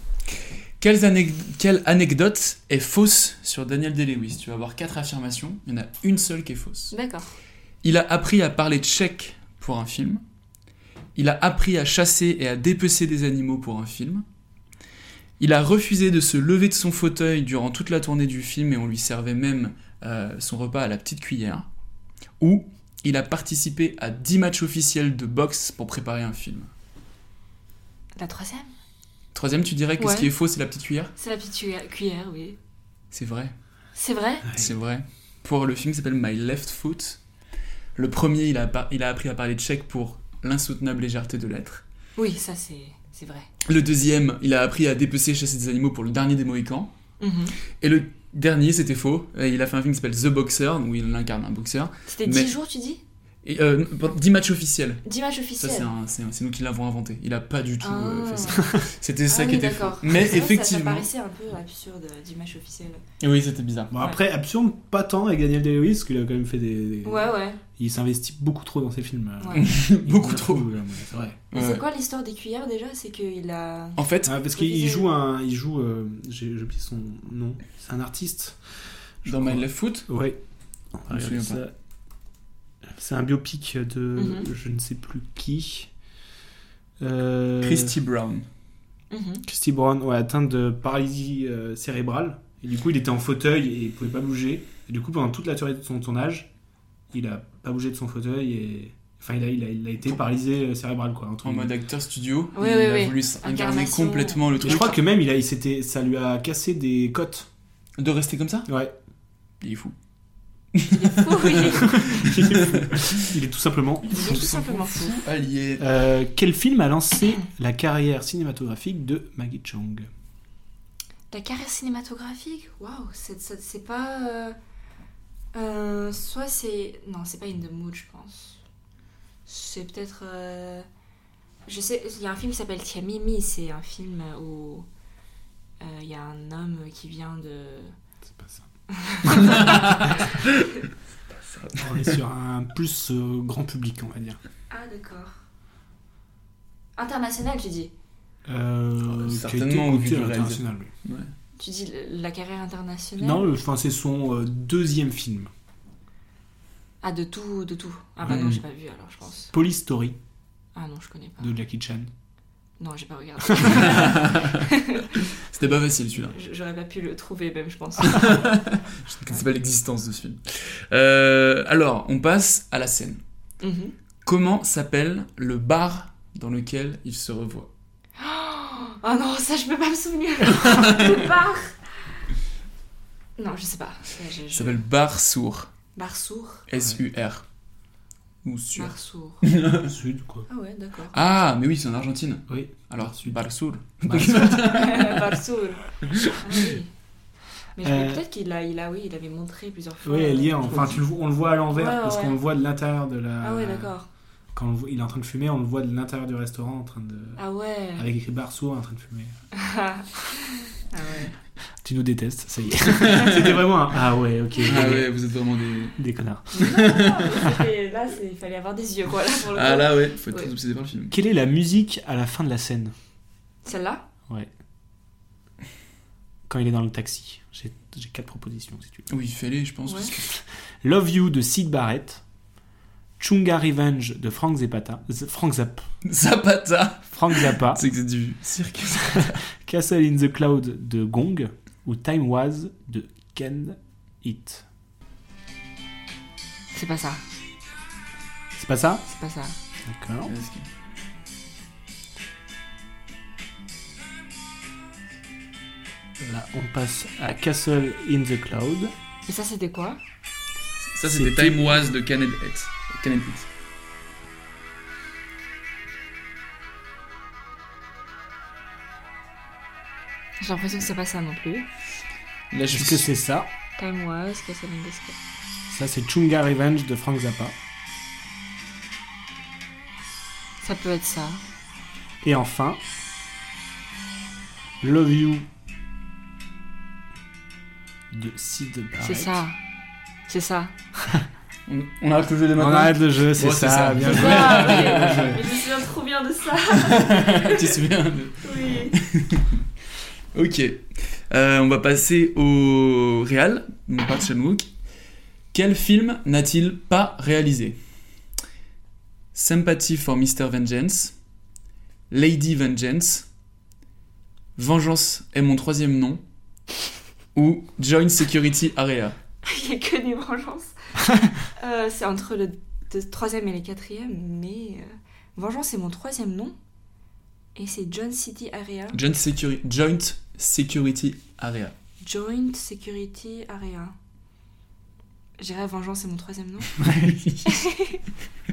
Quelles anec- Quelle anecdote est fausse sur Daniel Day-Lewis? Tu vas avoir quatre affirmations, il y en a une seule qui est fausse. D'accord. Il a appris à parler tchèque pour un film. Il a appris à chasser et à dépecer des animaux pour un film. Il a refusé de se lever de son fauteuil durant toute la tournée du film et on lui servait même euh, son repas à la petite cuillère. Ou il a participé à 10 matchs officiels de boxe pour préparer un film. La troisième? Troisième, tu dirais que ce qui est faux, c'est la petite cuillère? C'est la petite cuillère, oui. C'est vrai. C'est vrai? C'est vrai. Pour le film qui s'appelle My Left Foot, le premier, il a, par- il a appris à parler tchèque pour l'insoutenable légèreté de l'être. Oui, ça c'est c'est vrai. Le deuxième, il a appris à dépecer et chasser des animaux pour le dernier des Mohicans. Mhm. Et le dernier, c'était faux. Il a fait un film qui s'appelle The Boxer, où il incarne un boxeur. C'était Mais 10 jours, tu dis? Et, euh, dix matchs officiels. 10 matchs officiels. Ça, c'est nous qui l'avons inventé. Il a pas du tout euh, Ah. fait ça. C'était ça Ah qui oui, était fou. Mais vrai que ça- effectivement. Ça, paraissait un peu absurde, 10 matchs officiels. Et oui, c'était bizarre. Bon, après, absurde, pas tant avec Daniel Day-Lewis, parce qu'il a quand même fait des. des- Ouais, ouais. Il s'investit beaucoup trop dans ses films. euh. Ouais. Beaucoup trop. C'est vrai. Mais Ouais. c'est quoi l'histoire des cuillères déjà? C'est qu'il a. En fait, Ah, parce qu'il joue un. Il joue. euh, J'ai oublié son nom. C'est un artiste. dans. My Left Foot, Ouais. Je me souviens. C'est un biopic de Mhm. je ne sais plus qui. Euh, Christy Brown. Mhm. Christy Brown, ouais, atteinte de paralysie euh, cérébrale. Et du coup, il était en fauteuil et il pouvait pas bouger. Et du coup, pendant toute la durée de son tournage, il a pas bougé de son fauteuil et. Enfin, il a, il a, il a été paralysé euh, cérébral, quoi. entre En guillemets. mode acteur studio, Oui, il oui, a oui. voulu incarner complètement le Et truc. je crois que même, il a, il s'était, ça lui a cassé des côtes. De rester comme ça? Ouais. Il est fou. Il, est fou. Il est tout simplement il est tout simplement fou. Allié. Euh, quel film a lancé la carrière cinématographique de Maggie Chung La carrière cinématographique? Waouh, c'est c'est- c'est pas. euh, euh, soit c'est. Non, c'est pas In the Mood, je pense. C'est peut-être. euh, Je sais, il y a un film qui s'appelle Tia Mimi, c'est un film où euh, il y a un homme qui vient de. C'est pas ça. On est sur un plus euh, grand public, on va dire. Ah, d'accord. International, tu dis? Euh, qui a certainement, au vu l'international, oui. Ouais. Tu dis la carrière internationale? Non, le- enfin, c'est son euh, deuxième film. Ah, de tout, de tout. Ah, bah non, j'ai pas vu alors, je pense. Police Story Ah non, je connais pas. de Jackie Chan. Non, j'ai pas regardé. C'était pas facile celui-là. J'aurais pas pu le trouver même, je pense. Je ne connaissais pas l'existence de ce film. Euh, alors, on passe à la scène. Mhm. Comment s'appelle le bar dans lequel il se revoit? Oh non, ça je peux pas me souvenir. le bar? Non, je sais pas. Je- Ça s'appelle Bar Sourd. Bar sourd. S-U-R. Ou sur. Bar sourd. Sud, quoi. Ah ouais, d'accord. Ah, mais oui, c'est en Argentine. Oui. Alors, Bar Sourd. Bar Sourd. Bar sourd. Ah oui. Mais Euh, peut-être qu'il a, il a, oui, il avait montré plusieurs fois. Oui, elle y est. euh, Enfin, tu le vois- on le voit à l'envers Ouais, parce ouais. qu'on le voit de l'intérieur de la. Ah ouais, d'accord. Quand voit- il est en train de fumer, on le voit de l'intérieur du restaurant en train de. Ah ouais. Avec écrit bar sourd en train de fumer. ah ouais. Tu nous détestes, ça y est. C'était vraiment un. Ah ouais, ok. Ah ouais, vous êtes vraiment des. Des connards. Non, là, il fallait avoir des yeux, quoi. Là, pour le Ah coup. là, ouais, faut être Ouais. très obsédé par le film. Quelle est la musique à la fin de la scène Celle-là Ouais. Quand il est dans le taxi. J'ai j'ai quatre propositions si tu veux. Oui, fais-les, je pense. Ouais. parce que- Love You de Sid Barrett. Chunga Revenge de Frank Zapata. Frank Zapp. Zapata Frank Zappa. C'est que c'est du cirque. Castle in the Cloud de Gong. Ou Time Was de Ken It. C'est pas ça. C'est pas ça? C'est pas ça. D'accord. Là, on passe à Castle in the Cloud. Et ça, c'était quoi? Ça, c'était Time Was de Canet It. J'ai l'impression que c'est pas ça non plus. Là, je Est-ce que c'est ça Time Was, the Sky. Ça, c'est Chunga Revenge de Frank Zappa. Ça peut être ça. Et enfin, Love You de Sid Barrett. C'est ça. C'est ça. On, on arrête le jeu de On maintenant arrête le jeu, c'est ça, bien joué. ça, oui. Bien joué. Mais je me souviens trop bien de ça. tu te souviens de- Oui. Ok. Euh, on va passer au Real, donc Park Chan-wook. Quel film n'a-t-il pas réalisé? Sympathy for Mr. Vengeance, Lady Vengeance, Vengeance est mon troisième nom, ou Joint Security Area? Il n'y a que des vengeances. Euh, c'est entre le troisième et le quatrième, mais euh, Vengeance c'est mon troisième nom. Et c'est John City Area. Joint, Securi- Joint Security Area. Joint Security Area. J'irais Vengeance c'est mon troisième nom.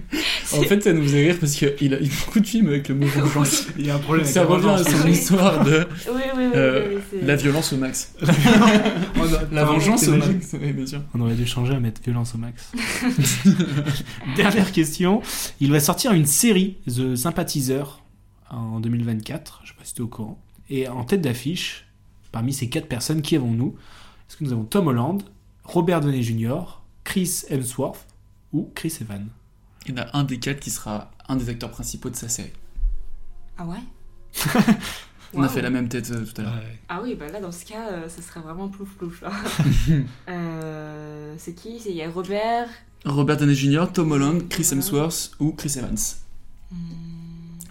En fait, ça nous faisait rire parce qu'il a, il a beaucoup de films avec le mot vengeance. Il y a un problème avec Ça la revient à vengeance. son histoire de. Oui, oui, oui, euh, oui, oui, La violence au max. La vengeance au max. Oui, bien sûr. On aurait dû changer à mettre violence au max. Dernière question. Il va sortir une série, The Sympathizer, en 2024. Je sais pas si tu es au courant. Et en tête d'affiche, parmi ces quatre personnes, qui avons-nous? Est-ce que nous avons Tom Holland, Robert Downey Jr., Chris Hemsworth ou Chris Evans? Il y en a un des quatre qui sera un des acteurs principaux de sa série. Ah ouais? On a fait la même tête euh, tout à l'heure. Ah oui, bah là, dans ce cas, euh, ce serait vraiment plouf plouf. Euh, c'est qui? Il y a Robert? Robert Downey Jr., Tom Holland, Chris Hemsworth ou Chris Evans.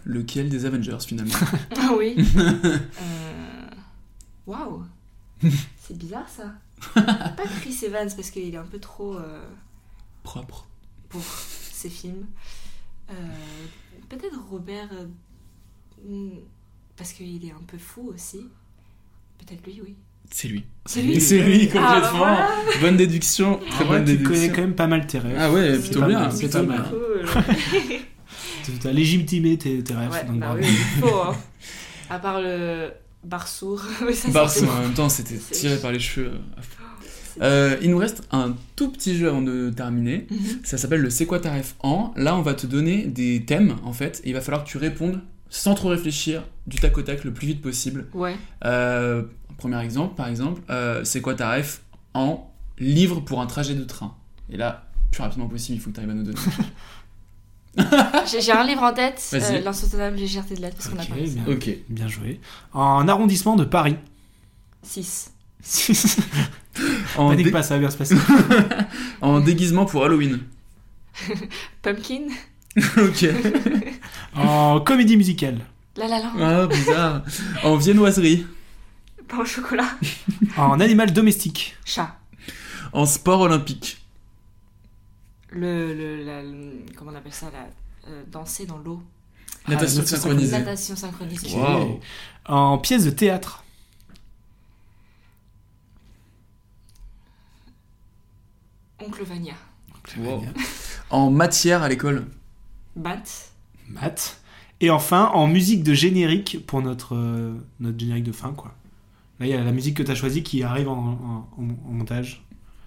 Lequel des Avengers finalement? Ah oui. Euh, Waouh. C'est bizarre ça. Pas Chris Evans parce qu'il est un peu trop euh, Propre. pour ses films. Euh, Peut-être Robert euh, hmm, parce qu'il est un peu fou aussi. Peut-être lui, oui. C'est lui. C'est lui C'est lui Ah, complètement. bah voilà. Bonne déduction. En Très bonne tu déduction. connais quand même pas mal tes rêves. Ah ouais, plutôt bien, c'est bien. pas mal. Cool. Tu as légitimé tes, tes rêves. Ouais, donc bah bravo. oui, il faut. hein. À part le Barsour. Oui, ça, c'était- en même temps, c'était tiré par les cheveux. Euh, il nous reste un tout petit jeu avant de terminer. Mhm. Ça s'appelle le C'est quoi ta ref en? Là, on va te donner des thèmes en fait, et il va falloir que tu répondes sans trop réfléchir, du tac au tac, le plus vite possible. Ouais. Euh, premier exemple, par exemple, euh, c'est quoi ta ref en? Livre pour un trajet de train. Et là, plus rapidement possible, il faut que tu arrives à nous donner. J'ai un livre en tête, Vas-y. euh, L'insoutenable légèreté de l'être, parce qu'on a parlé bien, Ok. bien joué. En arrondissement de Paris. 6. En Panique dé- pas, ça va bien se passer. en déguisement pour Halloween. Pumpkin ok. en comédie musicale. La la la. Ah, bizarre. En viennoiserie. Pain au chocolat. En animal domestique. Chat. En sport olympique. Le, le, la- le- comment on appelle ça là euh, Danser dans l'eau. Natation natation synchronisée. Natation synchronisée. Wow. En pièce de théâtre. Oncle Vania. Wow. En matière à l'école. Bat. Math. Et enfin, en musique de générique pour notre, euh, notre générique de fin, quoi. Là, il y a la musique que tu as choisie qui arrive en, en- en- en montage.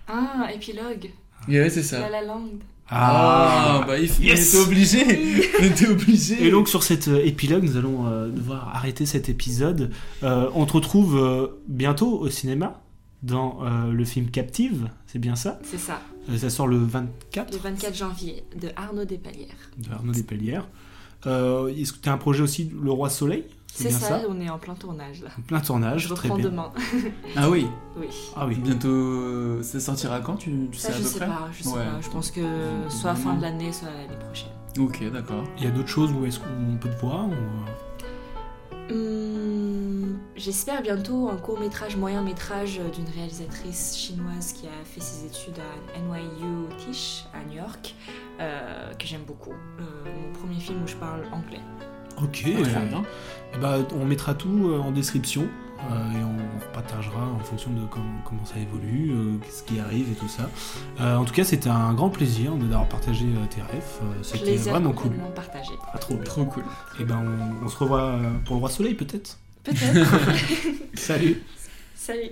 Ah, épilogue. Ouais, c'est ça. La la land. Ah, bah il, Yes. était obligé. Il était obligé. Et donc sur cet euh, épilogue, nous allons euh, devoir arrêter cet épisode. Euh, on te retrouve euh, bientôt au cinéma dans euh, le film Captive, c'est bien ça? C'est ça. Euh, Ça sort le 24 Le 24 janvier de Arnaud Despalières. de Arnaud Despellières. Euh, Est-ce que tu as un projet aussi, Le Roi Soleil? C'est bien ça, on est en plein tournage là. Plein tournage, Je très bien. demain. Ah oui? oui. Ah oui. Bientôt, euh, ça sortira quand? Tu, tu Ça, sais à je peu sais près? pas, je sais Ouais. pas. Je pense que soit fin de l'année, soit l'année prochaine. Ok, d'accord. Il y a d'autres choses où est-ce qu'on peut te voir ou, Hum, J'espère bientôt un court métrage, moyen métrage d'une réalisatrice chinoise qui a fait ses études à NYU Tisch à New York, euh, que j'aime beaucoup. Euh, mon premier film où je parle anglais. Ok. Très bien. Eh ben, on mettra tout euh, en description euh, et on partagera en fonction de com- comment ça évolue, euh, ce qui arrive et tout ça. Euh, en tout cas, c'était un grand plaisir d'avoir partagé euh, tes rêves. Euh, c'était vraiment cool. partagé. Ah, trop bien. Trop cool. Et ben, on, on se revoit euh, pour le Roi Soleil peut-être? Peut-être. Salut. Salut.